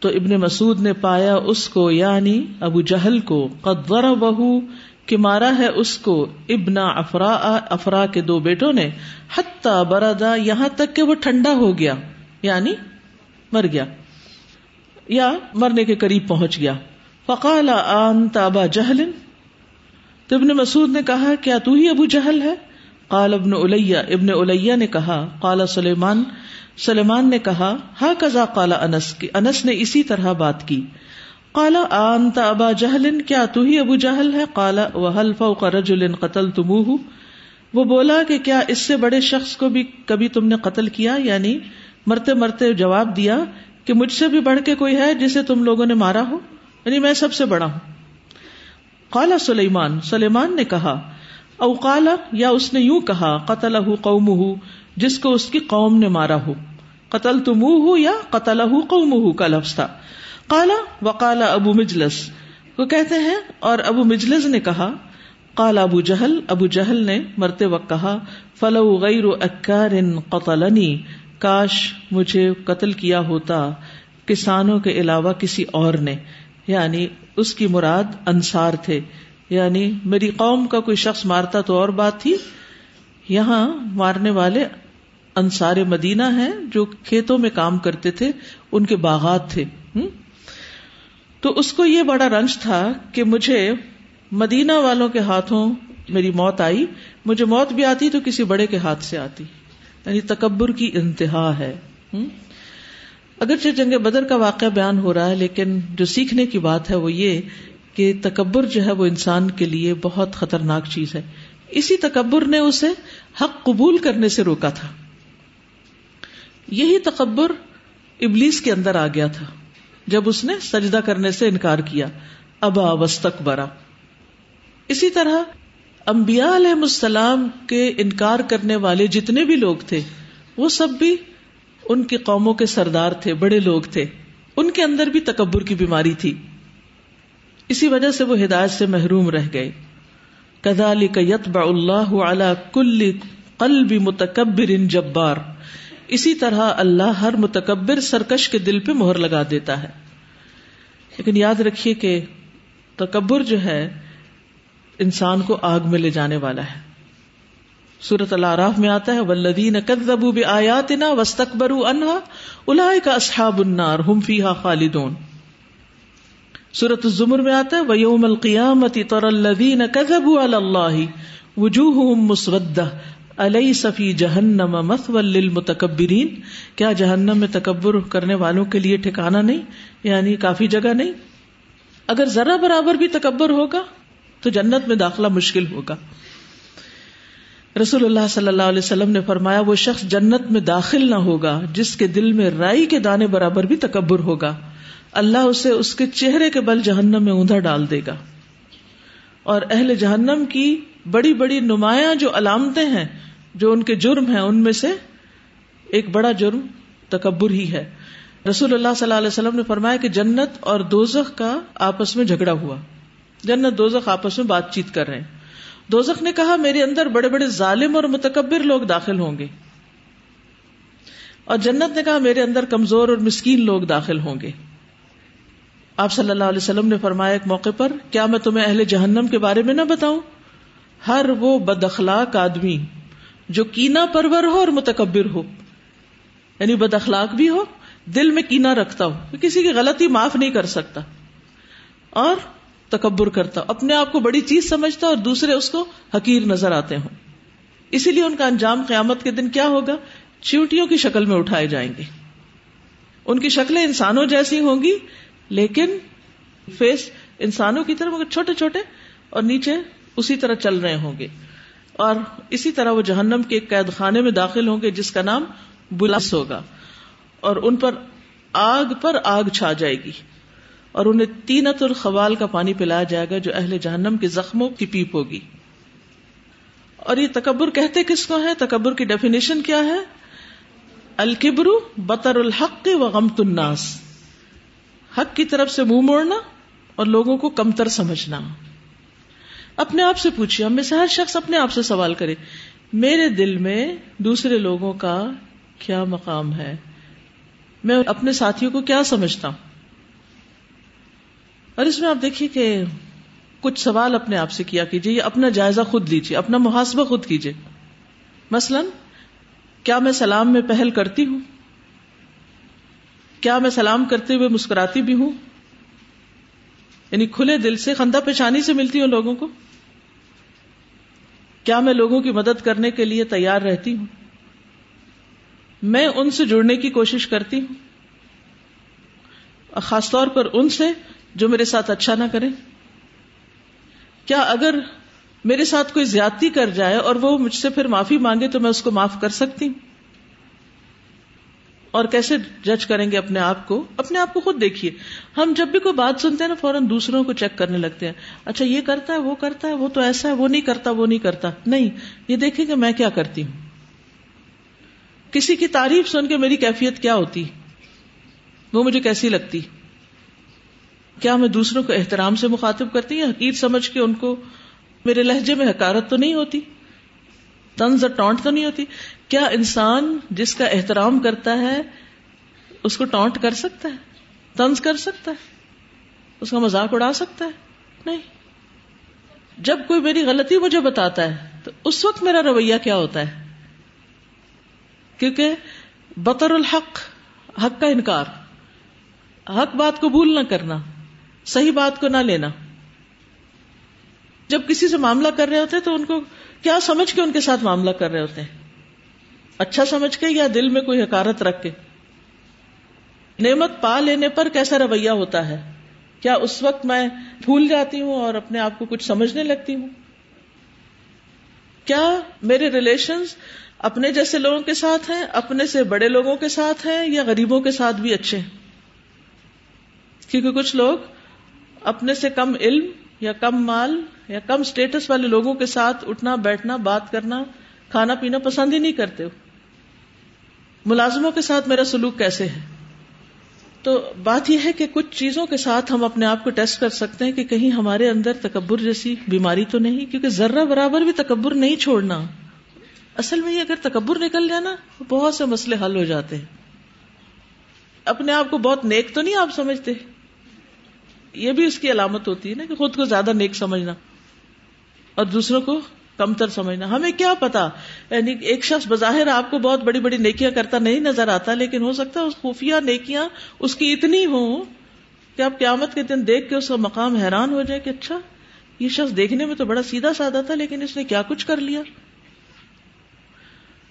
تو ابن مسعود نے پایا اس کو یعنی ابو جہل کو۔ قد ضربہ، کہ مارا ہے اس کو۔ ابن افرا افرا کے دو بیٹوں نے۔ حتی بردا، یہاں تک کہ وہ ٹھنڈا ہو گیا۔ یعنی مر گیا یا مرنے کے قریب پہنچ گیا۔ فقال انت ابا جہل؟ تو ابن مسعود نے کہا، کیا تو ہی ابو جہل ہے؟ قال ابن الیہ ابن الیہ نے کہا، قال سلیمان۔ سلیمان نے کہا ہا کزا قال انس کی انس نے اسی طرح بات کی۔ قال انت ابا جہل، کیا تو ہی ابو جہل ہے؟ قال وهل فوق رجل قتلتموه وہ بولا کہ کیا اس سے بڑے شخص کو بھی کبھی تم نے قتل کیا؟ یعنی مرتے مرتے جواب دیا کہ مجھ سے بھی بڑھ کے کوئی ہے جسے تم لوگوں نے مارا ہو؟ یعنی میں سب سے بڑا ہوں۔ قال سلیمان سلیمان نے کہا، او قال، یا اس نے یوں کہا قتل قوم جس کو اس کی قوم نے مارا ہو۔ قتل تم یا قتل قوم کا لفظ تھا۔ کالا وقال ابو مجلس۔ وہ کہتے ہیں، اور ابو مجلس نے کہا، قال ابو جہل ابو جہل نے مرتے وقت کہا، فلو غیر اکار قتلنی۔ کاش مجھے قتل کیا ہوتا کسانوں کے علاوہ کسی اور نے۔ یعنی اس کی مراد انصار تھے۔ یعنی میری قوم کا کوئی شخص مارتا تو اور بات تھی۔ یہاں مارنے والے انصار مدینہ ہیں جو کھیتوں میں کام کرتے تھے، ان کے باغات تھے۔ تو اس کو یہ بڑا رنج تھا کہ مجھے مدینہ والوں کے ہاتھوں میری موت آئی۔ مجھے موت بھی آتی تو کسی بڑے کے ہاتھ سے آتی۔ یعنی تکبر کی انتہا ہے۔ اگرچہ جنگ بدر کا واقعہ بیان ہو رہا ہے، لیکن جو سیکھنے کی بات ہے وہ یہ کہ تکبر جو ہے وہ انسان کے لیے بہت خطرناک چیز ہے۔ اسی تکبر نے اسے حق قبول کرنے سے روکا تھا۔ یہی تکبر ابلیس کے اندر آ گیا تھا۔ جب اس نے سجدہ کرنے سے انکار کیا، ابا وسط برا اسی طرح امبیا علیہ السلام کے انکار کرنے والے جتنے بھی لوگ تھے، وہ سب بھی ان کی قوموں کے سردار تھے، بڑے لوگ تھے۔ ان کے اندر بھی تکبر کی بیماری تھی۔ اسی وجہ سے وہ ہدایت سے محروم رہ گئے۔ کدالی کا اللہ کل قلب متکبر جبار۔ اسی طرح اللہ ہر متکبر سرکش کے دل پہ مہر لگا دیتا ہے۔ لیکن یاد رکھیے کہ تکبر جو ہے انسان کو آگ میں لے جانے والا ہے۔ سورت اللہ میں آتا ہے ولدین کدبو آیاتنا وسطبر انہا الا کا اصحاب النار ہم فیحا خالدون۔ سورت الزمر میں آتا ہے ویوم القیامت تر الذین کذبوا علی اللہ وجوہہم مسودہ علیہ صفی جہنم مثوى للمتکبرین کیا جہنم میں تکبر کرنے والوں کے لیے ٹھکانا نہیں؟ یعنی کافی جگہ نہیں؟ اگر ذرا برابر بھی تکبر ہوگا تو جنت میں داخلہ مشکل ہوگا۔ رسول اللہ صلی اللہ علیہ وسلم نے فرمایا، وہ شخص جنت میں داخل نہ ہوگا، جس کے دل میں رائی کے دانے برابر بھی تکبر ہوگا۔ اللہ اسے اس کے چہرے کے بل جہنم میں اوندھا ڈال دے گا۔ اور اہل جہنم کی بڑی بڑی نمایاں جو علامتیں ہیں، جو ان کے جرم ہیں، ان میں سے ایک بڑا جرم تکبر ہی ہے۔ رسول اللہ صلی اللہ علیہ وسلم نے فرمایا کہ جنت اور دوزخ کا آپس میں جھگڑا ہوا۔ جنت دوزخ آپس میں بات چیت کر رہے ہیں۔ دوزخ نے کہا، میرے اندر بڑے بڑے ظالم اور متکبر لوگ داخل ہوں گے۔ اور جنت نے کہا، میرے اندر کمزور اور مسکین لوگ داخل ہوں گے۔ آپ صلی اللہ علیہ وسلم نے فرمایا، ایک موقع پر، کیا میں تمہیں اہل جہنم کے بارے میں نہ بتاؤں؟ ہر وہ بد اخلاق آدمی جو کینا پرور ہو اور متکبر ہو۔ یعنی بد اخلاق بھی ہو، دل میں کینا رکھتا ہو کسی کی غلطی معاف نہیں کر سکتا۔ اور تکبر کرتا، اپنے آپ کو بڑی چیز سمجھتا اور دوسرے اس کو حقیر نظر آتے ہوں۔ اسی لیے ان کا انجام قیامت کے دن کیا ہوگا؟ چیوٹیوں کی شکل میں اٹھائے جائیں گے۔ ان کی شکلیں انسانوں جیسی ہوں گی، لیکن فیس انسانوں کی طرح مگر چھوٹے چھوٹے اور نیچے اسی طرح چل رہے ہوں گے۔ اور اسی طرح وہ جہنم کے قید خانے میں داخل ہوں گے، جس کا نام بلس ہوگا۔ اور ان پر آگ پر آگ چھا جائے گی۔ اور انہیں تینت الخوال کا پانی پلایا جائے گا جو اہل جہنم کے زخموں کی پیپ ہوگی۔ اور یہ تکبر کہتے کس کو ہے تکبر کی ڈیفینیشن کیا ہے؟ الکبرو بطر الحق و غمت الناس۔ حق کی طرف سے منہ موڑنا اور لوگوں کو کمتر سمجھنا۔ اپنے آپ سے پوچھیے ہم میں سے ہر شخص اپنے آپ سے سوال کرے، میرے دل میں دوسرے لوگوں کا کیا مقام ہے؟ میں اپنے ساتھیوں کو کیا سمجھتا ہوں؟ اور اس میں آپ دیکھیے کہ کچھ سوال اپنے آپ سے کیا کیجیے یا اپنا جائزہ خود لیجیے اپنا محاسبہ خود کیجیے مثلا، کیا میں سلام میں پہل کرتی ہوں؟ کیا میں سلام کرتے ہوئے مسکراتی بھی ہوں؟ یعنی کھلے دل سے، خندہ پیشانی سے ملتی ہوں لوگوں کو؟ کیا میں لوگوں کی مدد کرنے کے لیے تیار رہتی ہوں؟ میں ان سے جڑنے کی کوشش کرتی ہوں؟ خاص طور پر ان سے جو میرے ساتھ اچھا نہ کرے؟ کیا اگر میرے ساتھ کوئی زیادتی کر جائے اور وہ مجھ سے پھر معافی مانگے تو میں اس کو معاف کر سکتی ہوں؟ اور کیسے جج کریں گے اپنے آپ کو؟ اپنے آپ کو خود دیکھیے۔ ہم جب بھی کوئی بات سنتے ہیں نا، فوراً دوسروں کو چیک کرنے لگتے ہیں۔ اچھا یہ کرتا ہے، وہ کرتا ہے، وہ تو ایسا ہے، وہ نہیں کرتا، وہ نہیں کرتا۔ نہیں، یہ دیکھیں کہ میں کیا کرتی ہوں۔ کسی کی تعریف سن کے میری کیفیت کیا ہوتی؟ وہ مجھے کیسی لگتی؟ کیا میں دوسروں کو احترام سے مخاطب کرتی یا حقیق سمجھ کے ان کو میرے لہجے میں حکارت تو نہیں ہوتی؟ طنز اور ٹونٹ تو نہیں ہوتی؟ کیا انسان جس کا احترام کرتا ہے، اس کو ٹونٹ کر سکتا ہے؟ طنز کر سکتا ہے؟ اس کا مذاق اڑا سکتا ہے؟ نہیں۔ جب کوئی میری غلطی مجھے بتاتا ہے، تو اس وقت میرا رویہ کیا ہوتا ہے؟ کیونکہ بطر الحق، حق کا انکار۔ حق بات کو بھول نہ کرنا۔ صحیح بات کو نہ لینا۔ جب کسی سے معاملہ کر رہے ہوتے تو ان کو کیا سمجھ کے ان کے ساتھ معاملہ کر رہے ہوتے ہیں؟ اچھا سمجھ کے یا دل میں کوئی حکارت رکھ کے؟ نعمت پا لینے پر کیسا رویہ ہوتا ہے؟ کیا اس وقت میں بھول جاتی ہوں اور اپنے آپ کو کچھ سمجھنے لگتی ہوں؟ کیا میرے ریلیشنز اپنے جیسے لوگوں کے ساتھ ہیں، اپنے سے بڑے لوگوں کے ساتھ ہیں یا غریبوں کے ساتھ بھی اچھے ہیں؟ کیونکہ کچھ لوگ اپنے سے کم علم یا کم مال یا کم اسٹیٹس والے لوگوں کے ساتھ اٹھنا، بیٹھنا، بات کرنا، کھانا پینا پسند ہی نہیں کرتے ملازموں کے ساتھ میرا سلوک کیسے ہے؟ تو بات یہ ہے کہ کچھ چیزوں کے ساتھ ہم اپنے آپ کو ٹیسٹ کر سکتے ہیں کہ کہیں ہمارے اندر تکبر جیسی بیماری تو نہیں، کیونکہ ذرہ برابر بھی تکبر نہیں چھوڑنا۔ اصل میں یہ اگر تکبر نکل جائے نا، بہت سے مسئلے حل ہو جاتے ہیں۔ اپنے آپ کو بہت نیک تو نہیں آپ سمجھتے؟ یہ بھی اس کی علامت ہوتی ہے نا کہ خود کو زیادہ نیک سمجھنا اور دوسروں کو کمتر سمجھنا۔ ہمیں کیا پتا؟ یعنی ایک شخص بظاہر آپ کو بہت بڑی بڑی نیکیاں کرتا نہیں نظر آتا، لیکن ہو سکتا ہے اس خفیہ نیکیاں اس کی اتنی ہوں کہ آپ قیامت کے دن دیکھ کے اس کا مقام حیران ہو جائے کہ اچھا یہ شخص دیکھنے میں تو بڑا سیدھا سادہ تھا، لیکن اس نے کیا کچھ کر لیا؟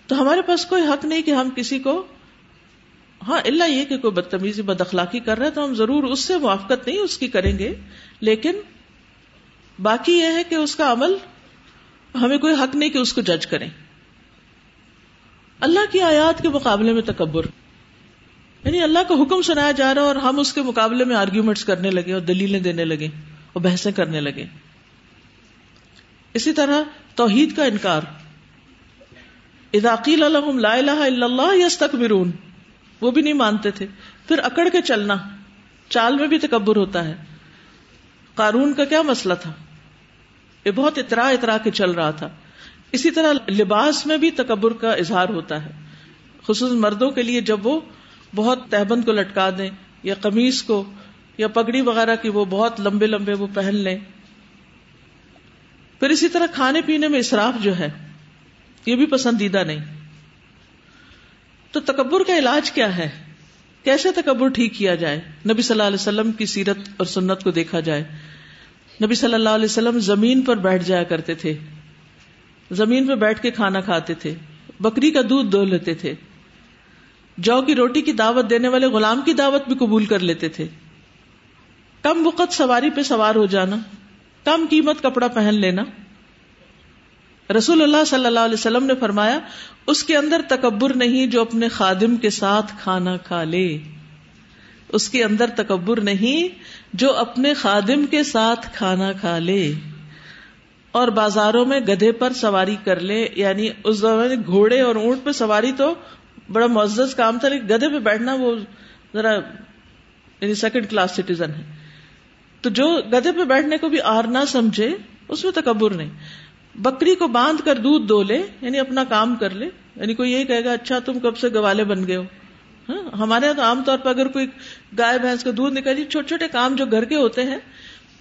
تو ہمارے پاس کوئی حق نہیں کہ ہم کسی کو ہاں اللہ یہ کہ کوئی بدتمیزی، بد اخلاقی کر رہا ہے تو ہم ضرور اس سے موافقت نہیں، اس کی کریں گے۔ لیکن باقی یہ ہے کہ اس کا عمل، ہمیں کوئی حق نہیں کہ اس کو جج کریں۔ اللہ کی آیات کے مقابلے میں تکبر۔ یعنی اللہ کا حکم سنایا جا رہا اور ہم اس کے مقابلے میں آرگیومنٹس کرنے لگے اور دلیلیں دینے لگے اور بحثیں کرنے لگے۔ اسی طرح توحید کا انکار۔ اداقیل الحم لا الہ الا اللہ یس وہ بھی نہیں مانتے تھے۔ پھر اکڑ کے چلنا، چال میں بھی تکبر ہوتا ہے۔ قارون کا کیا مسئلہ تھا؟ یہ بہت اترا اترا کے چل رہا تھا۔ اسی طرح لباس میں بھی تکبر کا اظہار ہوتا ہے۔ خصوص مردوں کے لیے جب وہ بہت تہبند کو لٹکا دیں یا قمیص کو یا پگڑی وغیرہ کی وہ بہت لمبے لمبے وہ پہن لیں۔ پھر اسی طرح کھانے پینے میں اسراف جو ہے، یہ بھی پسندیدہ نہیں۔ تو تکبر کا علاج کیا ہے؟ کیسے تکبر ٹھیک کیا جائے؟ نبی صلی اللہ علیہ وسلم کی سیرت اور سنت کو دیکھا جائے۔ نبی صلی اللہ علیہ وسلم زمین پر بیٹھ جایا کرتے تھے۔ زمین پہ بیٹھ کے کھانا کھاتے تھے۔ بکری کا دودھ دو لیتے تھے۔ جو کی روٹی کی دعوت دینے والے غلام کی دعوت بھی قبول کر لیتے تھے۔ کم وقت سواری پہ سوار ہو جانا۔ کم قیمت کپڑا پہن لینا۔ رسول اللہ صلی اللہ علیہ وسلم نے فرمایا اس کے اندر تکبر نہیں جو اپنے خادم کے ساتھ کھانا کھا لے۔ اس کے اندر تکبر نہیں جو اپنے خادم کے ساتھ کھانا کھا لے۔ اور بازاروں میں گدھے پر سواری کر لے۔ یعنی اس زمانے گھوڑے اور اونٹ پہ سواری تو بڑا معزز کام تھا، لیکن گدھے پہ بیٹھنا وہ ذرا یعنی سیکنڈ کلاس سٹیزن ہے۔ تو جو گدھے پہ بیٹھنے کو بھی آر نہ سمجھے، اس میں تکبر نہیں۔ بکری کو باندھ کر دودھ دو لے یعنی اپنا کام کر لے۔ یعنی کوئی یہی کہے گا اچھا تم کب سے گوالے بن گئے ہو؟ ہاں، ہمارے یہاں تو عام طور پر اگر کوئی گائے، بھینس کا دودھ نکالی چھوٹے چھوٹے کام جو گھر کے ہوتے ہیں،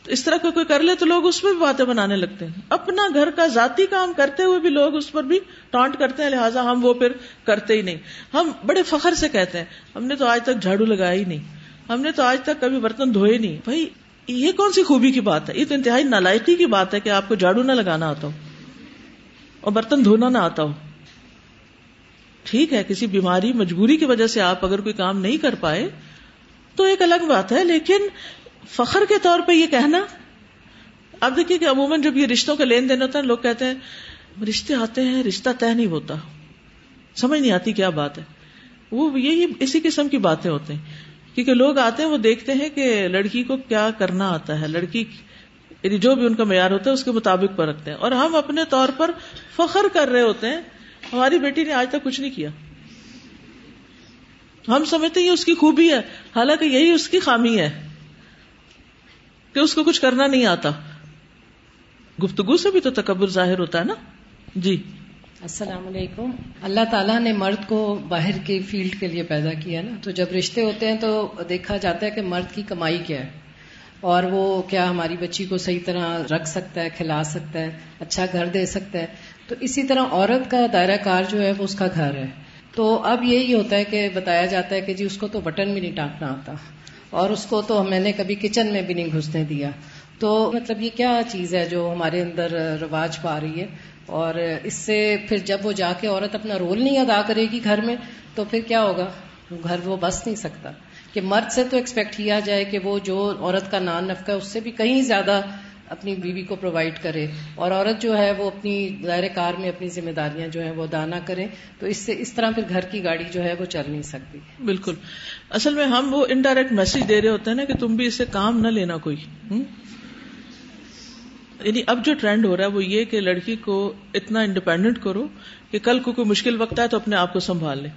تو اس طرح کو کوئی کر لے تو لوگ اس میں بھی باتیں بنانے لگتے ہیں۔ اپنا گھر کا ذاتی کام کرتے ہوئے بھی لوگ اس پر بھی ٹانٹ کرتے ہیں، لہٰذا ہم وہ پھر کرتے ہی نہیں۔ ہم بڑے فخر سے کہتے ہیں، ہم نے تو آج تک جھاڑو لگایا ہی نہیں۔ ہم نے تو آج تک کبھی برتن دھوئے نہیں۔ بھائی یہ کون سی خوبی کی بات ہے؟ یہ تو انتہائی نالائکی کی بات ہے کہ آپ کو جھاڑو نہ لگانا آتا ہو اور برتن دھونا نہ آتا ہو۔ ٹھیک ہے، کسی بیماری، مجبوری کی وجہ سے آپ اگر کوئی کام نہیں کر پائے تو ایک الگ بات ہے، لیکن فخر کے طور پہ یہ کہنا۔ اب دیکھیے کہ عموماً جب یہ رشتوں کا لین دین ہوتا ہے، لوگ کہتے ہیں، رشتے آتے ہیں، رشتہ طے نہیں ہوتا۔ سمجھ نہیں آتی کیا بات ہے۔ وہ یہی اسی قسم کی باتیں ہوتے ہیں۔ کیونکہ لوگ آتے ہیں وہ دیکھتے ہیں کہ لڑکی کو کیا کرنا آتا ہے، لڑکی یعنی جو بھی ان کا معیار ہوتا ہے اس کے مطابق پر رکھتے ہیں۔ اور ہم اپنے طور پر فخر کر رہے ہوتے ہیں، ہماری بیٹی نے آج تک کچھ نہیں کیا۔ ہم سمجھتے ہیں اس کی خوبی ہے، حالانکہ یہی اس کی خامی ہے کہ اس کو کچھ کرنا نہیں آتا۔ گفتگو سے بھی تو تکبر ظاہر ہوتا ہے نا؟ جی۔ السلام علیکم۔ اللہ تعالیٰ نے مرد کو باہر کے فیلڈ کے لیے پیدا کیا نا۔ تو جب رشتے ہوتے ہیں تو دیکھا جاتا ہے کہ مرد کی کمائی کیا ہے۔ اور وہ کیا ہماری بچی کو صحیح طرح رکھ سکتا ہے، کھلا سکتا ہے اچھا گھر دے سکتا ہے۔ تو اسی طرح عورت کا دائرہ کار جو ہے وہ اس کا گھر ہے۔ تو اب یہی ہوتا ہے کہ بتایا جاتا ہے کہ جی اس کو تو بٹن بھی نہیں ٹانکنا آتا اور اس کو تو میں نے کبھی کچن میں بھی نہیں گھسنے دیا۔ تو مطلب یہ کیا چیز ہے جو ہمارے اندر رواج پا رہی ہے؟ اور اس سے پھر جب وہ جا کے عورت اپنا رول نہیں ادا کرے گی گھر میں، تو پھر کیا ہوگا؟ گھر وہ بس نہیں سکتا۔ کہ مرد سے تو ایکسپیکٹ کیا جائے کہ وہ جو عورت کا نان نفقہ اس سے بھی کہیں زیادہ اپنی بیوی کو پرووائڈ کرے۔ اور عورت جو ہے، وہ اپنی دائرۂ کار میں اپنی ذمہ داریاں جو ہیں، وہ دانا کرے۔ تو اس سے اس طرح پھر گھر کی گاڑی جو ہے، وہ چل نہیں سکتی۔ بالکل۔ اصل میں ہم وہ انڈائریکٹ میسج دے رہے ہوتے ہیں نا کہ تم بھی اس سے کام نہ لینا کوئی۔ یعنی اب جو ٹرینڈ ہو رہا ہے وہ یہ کہ لڑکی کو اتنا انڈیپینڈنٹ کرو کہ کل کو کوئی مشکل وقت آئے تو اپنے آپ کو سنبھال لے۔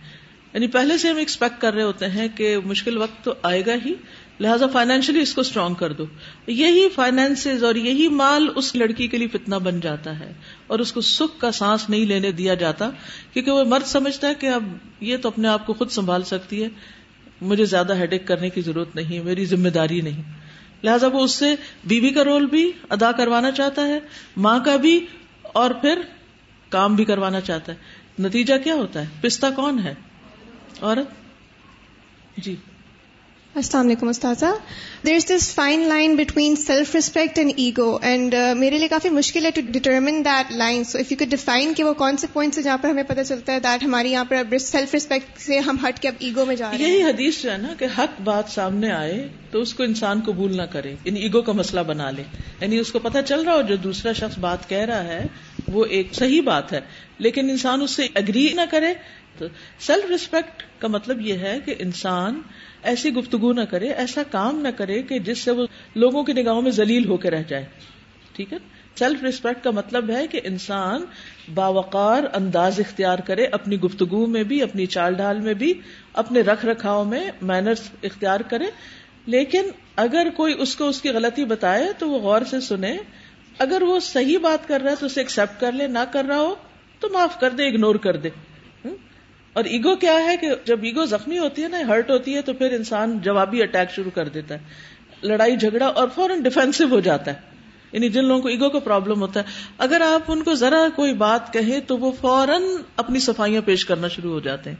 یعنی پہلے سے ہم ایکسپیکٹ کر رہے ہوتے ہیں کہ مشکل وقت تو آئے گا ہی، لہٰذا فائنینشلی اس کو اسٹرانگ کر دو۔ یہی فائنینس اور یہی مال اس لڑکی کے لیے فتنا بن جاتا ہے اور اس کو سکھ کا سانس نہیں لینے دیا جاتا، کیونکہ وہ مرد سمجھتا ہے کہ اب یہ تو اپنے آپ کو خود سنبھال سکتی ہے، مجھے زیادہ ہیڈ کرنے کی ضرورت نہیں، میری ذمہ داری نہیں۔ لہٰذا وہ اس سے بیوی کا رول بھی ادا کروانا چاہتا ہے، ماں کا بھی، اور پھر کام بھی کروانا چاہتا ہے۔ نتیجہ کیا ہوتا ہے؟ پستہ کون ہے؟ عورت؟ جی۔ السلام علیکم استاذہ there is this fine line between self respect and ego and میرے لیے کافی مشکل ہے to determine that line so if you کو ڈیفائن کہ وہ کون سے پوائنٹس جہاں پر ہمیں پتہ چلتا ہے دیٹ ہماری یہاں پر سیلف ریسپیکٹ سے ہم ہٹ کے اب ایگو میں جا رہے ہیں یہی حدیث جو ہے نا کہ حق بات سامنے آئے تو اس کو انسان قبول نہ کرے یعنی ایگو کا مسئلہ بنا لے یعنی اس کو پتہ چل رہا ہو جو دوسرا شخص بات کہہ رہا ہے وہ ایک صحیح بات ہے لیکن انسان اس سے اگری نہ کرے تو سیلف ریسپیکٹ کا مطلب یہ ہے کہ انسان ایسی گفتگو نہ کرے، ایسا کام نہ کرے کہ جس سے وہ لوگوں کی نگاہوں میں ذلیل ہو کے رہ جائے۔ ٹھیک ہے؟ سیلف ریسپیکٹ کا مطلب ہے کہ انسان باوقار انداز اختیار کرے، اپنی گفتگو میں بھی، اپنی چال ڈھال میں بھی، اپنے رکھ رکھاؤ میں مینرس اختیار کرے۔ لیکن اگر کوئی اس کو اس کی غلطی بتائے تو وہ غور سے سنے، اگر وہ صحیح بات کر رہا ہے تو اسے ایکسپٹ کر لے، نہ کر رہا ہو تو معاف کر دے اگنور کر دے۔ اور ایگو کیا ہے کہ جب ایگو زخمی ہوتی ہے نا ہرٹ ہوتی ہے، تو پھر انسان جوابی اٹیک شروع کر دیتا ہے۔ لڑائی، جھگڑا اور فوراً ڈیفینسو ہو جاتا ہے۔ یعنی جن لوگوں کو ایگو کا پرابلم ہوتا ہے۔ اگر آپ ان کو ذرا کوئی بات کہیں تو وہ فوراً اپنی صفائیاں پیش کرنا شروع ہو جاتے ہیں۔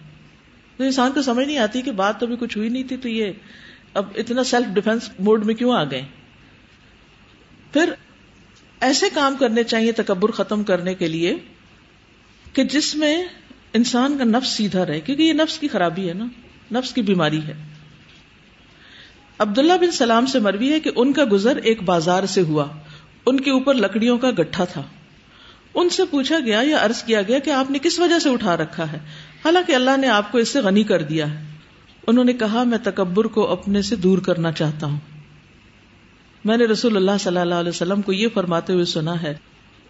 تو انسان کو سمجھ نہیں آتی کہ بات تو بھی کچھ ہوئی نہیں تھی تو یہ اب اتنا سیلف ڈیفینس موڈ میں کیوں آ گئے پھر ایسے کام کرنے چاہیے تکبر ختم کرنے کے لیے کہ جس میں انسان کا نفس سیدھا رہے، کیونکہ یہ نفس کی خرابی ہے نا، نفس کی بیماری ہے۔ عبداللہ بن سلام سے مروی ہے کہ ان کا گزر ایک بازار سے ہوا۔ ان کے اوپر لکڑیوں کا گٹھا تھا۔ ان سے پوچھا گیا، یا عرض کیا گیا کہ آپ نے کس وجہ سے اٹھا رکھا ہے؟ حالانکہ اللہ نے آپ کو اس سے غنی کر دیا ہے۔ انہوں نے کہا، میں تکبر کو اپنے سے دور کرنا چاہتا ہوں۔ میں نے رسول اللہ صلی اللہ علیہ وسلم کو یہ فرماتے ہوئے سنا ہے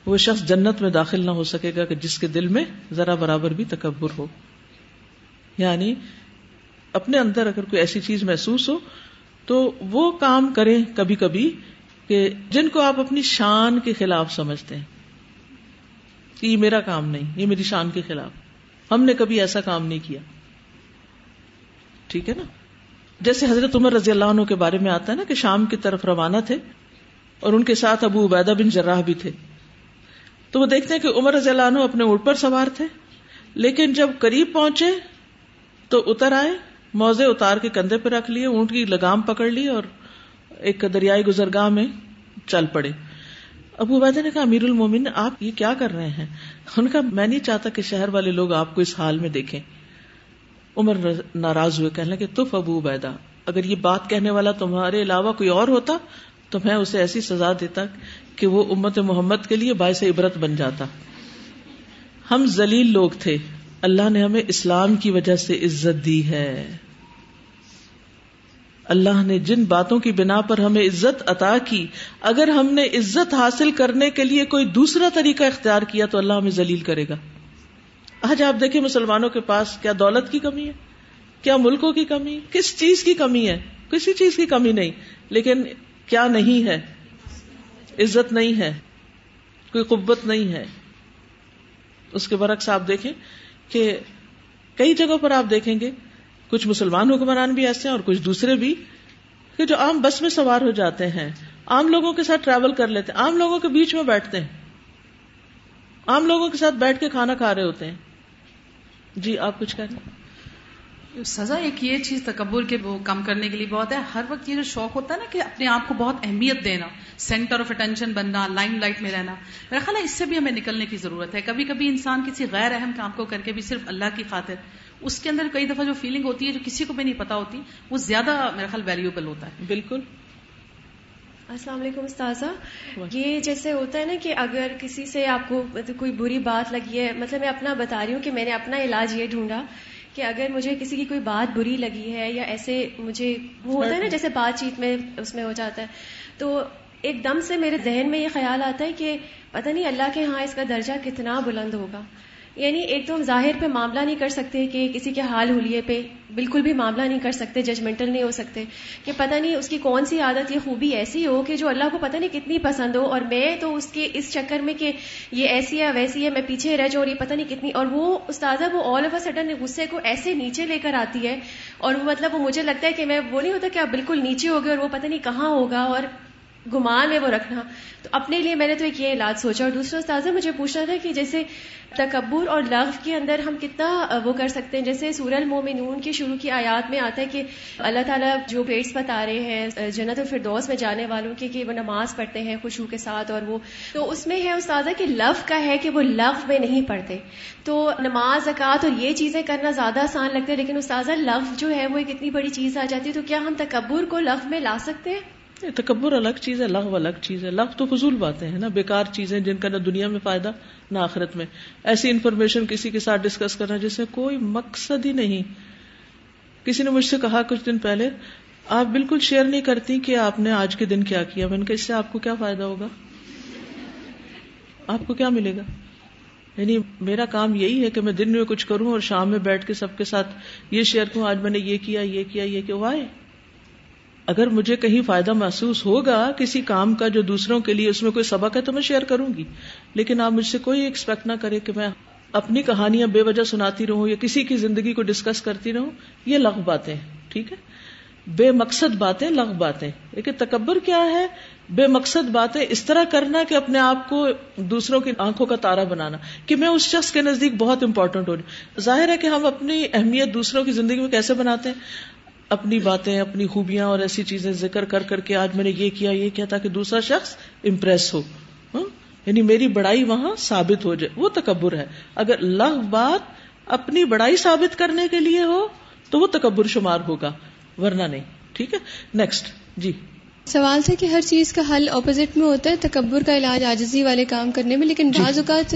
وہ شخص جنت میں داخل نہ ہو سکے گا کہ جس کے دل میں ذرا برابر بھی تکبر ہو۔ یعنی اپنے اندر اگر کوئی ایسی چیز محسوس ہو تو وہ کام کریں کبھی کبھی کہ جن کو آپ اپنی شان کے خلاف سمجھتے ہیں۔ کہ یہ میرا کام نہیں، یہ میری شان کے خلاف۔ ہم نے کبھی ایسا کام نہیں کیا۔ ٹھیک ہے نا؟ جیسے حضرت عمر رضی اللہ عنہ کے بارے میں آتا ہے نا کہ شام کی طرف روانہ تھے اور ان کے ساتھ ابو عبیدہ بن جراح بھی تھے۔ تو وہ دیکھتے ہیں کہ عمر رضی اللہ عنہ اپنے اونٹ پر سوار تھے۔ لیکن جب قریب پہنچے تو اتر آئے، موزے اتار کے کندھے پہ رکھ لیے، اونٹ کی لگام پکڑ لی اور ایک دریائی گزرگاہ میں چل پڑے۔ ابو عبیدہ نے کہا، امیر المومن آپ یہ کیا کر رہے ہیں؟ ان کا، میں نہیں چاہتا کہ شہر والے لوگ آپ کو اس حال میں دیکھیں۔ عمر ناراض ہوئے، کہنے لگے، تف ابو عبیدہ، اگر یہ بات کہنے والا تمہارے علاوہ کوئی اور ہوتا تو میں اسے ایسی سزا دیتا کہ وہ امت محمد کے لیے باعث عبرت بن جاتا۔ ہم ذلیل لوگ تھے۔ اللہ نے ہمیں اسلام کی وجہ سے عزت دی ہے۔ اللہ نے جن باتوں کی بنا پر ہمیں عزت عطا کی، اگر ہم نے عزت حاصل کرنے کے لیے کوئی دوسرا طریقہ اختیار کیا تو اللہ ہمیں ذلیل کرے گا۔ آج آپ دیکھیں مسلمانوں کے پاس کیا دولت کی کمی ہے؟ کیا ملکوں کی کمی کس چیز کی کمی ہے؟ کسی چیز کی کمی نہیں۔ لیکن کیا نہیں ہے؟ عزت نہیں ہے، کوئی قبت نہیں ہے۔ اس کے برعکس آپ دیکھیں کہ کئی جگہوں پر آپ دیکھیں گے، کچھ مسلمان حکمران بھی ایسے ہیں اور کچھ دوسرے بھی، کہ جو عام بس میں سوار ہو جاتے ہیں، عام لوگوں کے ساتھ ٹریول کر لیتے ہیں، عام لوگوں کے بیچ میں بیٹھتے ہیں، عام لوگوں کے ساتھ بیٹھ کے کھانا کھا رہے ہوتے ہیں۔ جی آپ کچھ کہہ رہے سزا ایک یہ چیز تکبر کے وہ کم کرنے کے لیے بہت ہے۔ ہر وقت یہ جو شوق ہوتا ہے نا کہ اپنے آپ کو بہت اہمیت دینا سینٹر آف اٹینشن بننا لائن لائٹ میں رہنا۔ میرا خیال ہے اس سے بھی ہمیں نکلنے کی ضرورت ہے۔ کبھی کبھی انسان کسی غیر اہم کام کو کر کے بھی صرف اللہ کی خاطر اس کے اندر کئی دفعہ جو فیلنگ ہوتی ہے جو کسی کو بھی نہیں پتا ہوتی وہ زیادہ میرا خیال ویلیوبل ہوتا ہے۔ بالکل۔ السلام علیکم استاذہ۔ یہ جیسے ہوتا ہے نا کہ اگر کسی سے آپ کو کوئی بری بات لگی ہے مطلب میں اپنا بتا رہی ہوں کہ میں نے اپنا علاج یہ ڈھونڈا۔ کہ اگر مجھے کسی کی کوئی بات بری لگی ہے یا ایسے مجھے وہ ہوتا ہے نا جیسے بات چیت میں اس میں ہو جاتا ہے۔ تو ایک دم سے میرے ذہن میں یہ خیال آتا ہے کہ پتہ نہیں اللہ کے ہاں اس کا درجہ کتنا بلند ہوگا۔ یعنی ایک تو ہم ظاہر پہ معاملہ نہیں کر سکتے کہ کسی کے حال ہولیے پہ بالکل بھی معاملہ نہیں کر سکتے ججمنٹل نہیں ہو سکتے۔ کہ پتہ نہیں اس کی کون سی عادت یا خوبی ایسی ہو کہ جو اللہ کو پتہ نہیں کتنی پسند ہو اور میں تو اس کے اس چکر میں کہ یہ ایسی ہے، ویسی ہے، میں پیچھے رہ جاؤں اور یہ پتہ نہیں کتنی۔ اور وہ استاذہ وہ آل آف اے سڈن غصے کو ایسے نیچے لے کر آتی ہے اور وہ مطلب وہ مجھے لگتا ہے کہ میں وہ نہیں ہوتا کہ آپ بالکل نیچے ہو گئے اور وہ پتہ نہیں کہاں ہوگا اور گمان میں وہ رکھنا۔ تو اپنے لیے میں نے تو ایک یہ علاج سوچا اور دوسرا استاذہ مجھے پوچھنا تھا کہ جیسے تکبر اور لغو کے اندر ہم کتنا وہ کر سکتے ہیں۔ جیسے سورہ المومنون کی شروع کی آیات میں آتا ہے کہ اللہ تعالیٰ جو پیٹس بتا رہے ہیں جنت الفردوس میں جانے والوں کے کہ وہ نماز پڑھتے ہیں خوشبو کے ساتھ اور وہ۔ تو اس میں ہے استاذہ کہ لف کا ہے کہ وہ لغ میں نہیں پڑھتے۔ تو نماز، زکوٰۃ اور یہ چیزیں کرنا زیادہ آسان لگتا ہے لیکن استاذہ لف جو ہے وہ ایک اتنی بڑی چیز آ جاتی ہے، تو کیا ہم تکبر کو لغ میں لا سکتے ہیں؟ تکبر الگ چیز ہے لغ الگ چیز ہے۔ لغ تو فضول باتیں ہیں نا، بیکار چیزیں جن کا نہ دنیا میں فائدہ، نہ آخرت میں۔ ایسی انفارمیشن کسی کے ساتھ ڈسکس کرنا جس سے کوئی مقصد ہی نہیں۔ کسی نے مجھ سے کہا کچھ دن پہلے، آپ بالکل شیئر نہیں کرتی کہ آپ نے آج کے دن کیا کیا۔ میں نے کہا، اس سے آپ کو کیا فائدہ ہوگا؟ آپ کو کیا ملے گا؟ یعنی میرا کام یہی ہے کہ میں دن میں کچھ کروں اور شام میں بیٹھ کے سب کے ساتھ یہ شیئر کروں، آج میں نے یہ کیا یہ کیا یہ کیا۔ وائے اگر مجھے کہیں فائدہ محسوس ہوگا کسی کام کا جو دوسروں کے لیے اس میں کوئی سبق ہے تو میں شیئر کروں گی۔ لیکن آپ مجھ سے کوئی ایکسپیکٹ نہ کرے کہ میں اپنی کہانیاں بے وجہ سناتی رہوں یا کسی کی زندگی کو ڈسکس کرتی رہوں۔ یہ لغ باتیں ٹھیک ہے؟ بے مقصد باتیں لغ باتیں لیکن تکبر کیا ہے؟ بے مقصد باتیں اس طرح کرنا کہ اپنے آپ کو دوسروں کی آنکھوں کا تارا بنانا کہ میں اس شخص کے نزدیک بہت امپورٹنٹ ہو ظاہر ہے کہ ہم اپنی اہمیت دوسروں کی زندگی میں کیسے بناتے ہیں؟ اپنی باتیں، اپنی خوبیاں اور ایسی چیزیں ذکر کر کر کے آج میں نے یہ کیا یہ کیا تاکہ دوسرا شخص امپریس ہو۔ ہاں؟ یعنی میری بڑائی وہاں ثابت ہو جائے، وہ تکبر ہے۔ اگر لغ بات اپنی بڑائی ثابت کرنے کے لیے ہو تو وہ تکبر شمار ہوگا، ورنہ نہیں۔ ٹھیک ہے؟ نیکسٹ جی۔ سوال تھا کہ ہر چیز کا حل اپوزٹ میں ہوتا ہے تکبر کا علاج آجزی والے کام کرنے میں لیکن بعض اوقات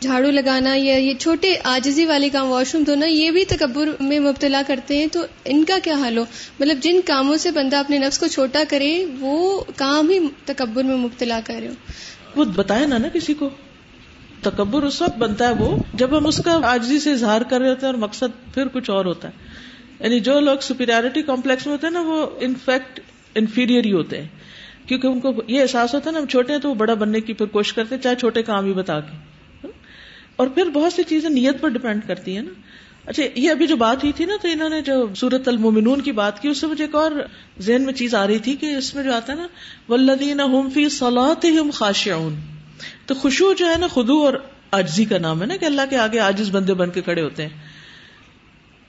جھاڑو لگانا یا یہ چھوٹے آجزی والے کام واش روم دھونا یہ بھی تکبر میں مبتلا کرتے ہیں تو ان کا کیا حل ہو؟ مطلب جن کاموں سے بندہ اپنے نفس کو چھوٹا کرے وہ کام ہی تکبر میں مبتلا کرے۔ وہ بتائے نا نا کسی کو؟ تکبر اس وقت بنتا ہے وہ جب ہم اس کا آجزی سے اظہار کر رہے ہوتے ہیں اور مقصد پھر کچھ اور ہوتا ہے۔ یعنی جو لوگ سپیریورٹی کمپلیکس میں ہوتے ہیں نا وہ انفیکٹ انفیریئر ہی ہوتے ہیں۔ کیونکہ ان کو یہ احساس ہوتا ہے نا، ہم چھوٹے ہیں تو وہ بڑا بننے کی پھر کوشش کرتے ہیں، چاہے چھوٹے کام ہی بتا کے۔ اور پھر بہت سی چیزیں نیت پر ڈپینڈ کرتی ہیں نا۔ اچھا یہ ابھی جو بات ہوئی تھی نا، تو انہوں نے جو سورت المومنون کی بات کی، اس سے مجھے ایک اور ذہن میں چیز آ رہی تھی کہ اس میں جو آتا ہے نا ولدین فی صلاحم خاشعون۔ تو خوشبو جو ہے نا خدو اور آجزی کا نام ہے نا، کہ اللہ کے آگے آجز بندے بن کے کھڑے ہوتے ہیں۔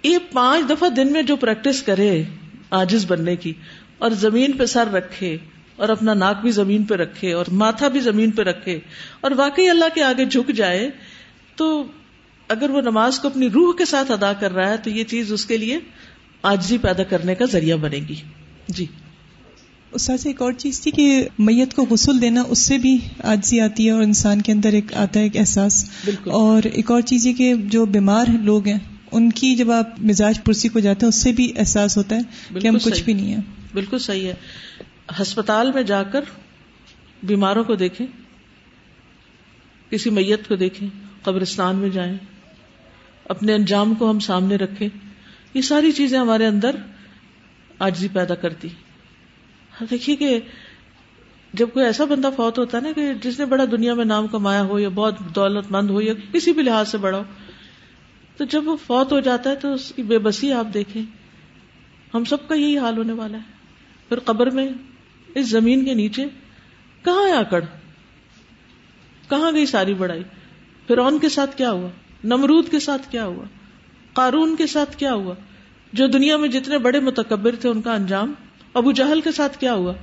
یہ پانچ دفعہ دن میں جو پریکٹس کرے آجز بننے کی اور زمین پہ سر رکھے اور اپنا ناک بھی زمین پہ رکھے اور ماتھا بھی زمین پہ رکھے اور واقعی اللہ کے آگے جھک جائے تو اگر وہ نماز کو اپنی روح کے ساتھ ادا کر رہا ہے تو یہ چیز اس کے لیے آجزی پیدا کرنے کا ذریعہ بنے گی۔ جی۔ اس سے ایک اور چیز تھی کہ میت کو غسل دینا اس سے بھی آجزی آتی ہے اور انسان کے اندر ایک آتا ہے ایک احساس۔ اور ایک اور چیز یہ کہ جو بیمار لوگ ہیں ان کی جب آپ مزاج پرسی کو جاتے ہیں اس سے بھی احساس ہوتا ہے کہ ہم کچھ بھی نہیں ہے بالکل صحیح ہے۔ ہسپتال میں جا کر بیماروں کو دیکھیں، کسی میت کو دیکھیں، قبرستان میں جائیں، اپنے انجام کو ہم سامنے رکھیں۔ یہ ساری چیزیں ہمارے اندر آجزی پیدا کرتی۔ ہاں، دیکھیے کہ جب کوئی ایسا بندہ فوت ہوتا ہے نا کہ جس نے بڑا دنیا میں نام کمایا ہو یا بہت دولت مند ہو یا کسی بھی لحاظ سے بڑا ہو، تو جب وہ فوت ہو جاتا ہے تو اس کی بے بسی آپ دیکھیں۔ ہم سب کا یہی حال ہونے والا ہے۔ پھر قبر میں اس زمین کے نیچے کہاں ہے آکڑ کہاں گئی ساری بڑائی؟ پھر کے ساتھ کیا ہوا؟ نمرود کے ساتھ کیا ہوا؟ قارون کے ساتھ کیا ہوا؟ جو دنیا میں جتنے بڑے متکبر تھے ان کا انجام، ابو جہل کے ساتھ کیا ہوا؟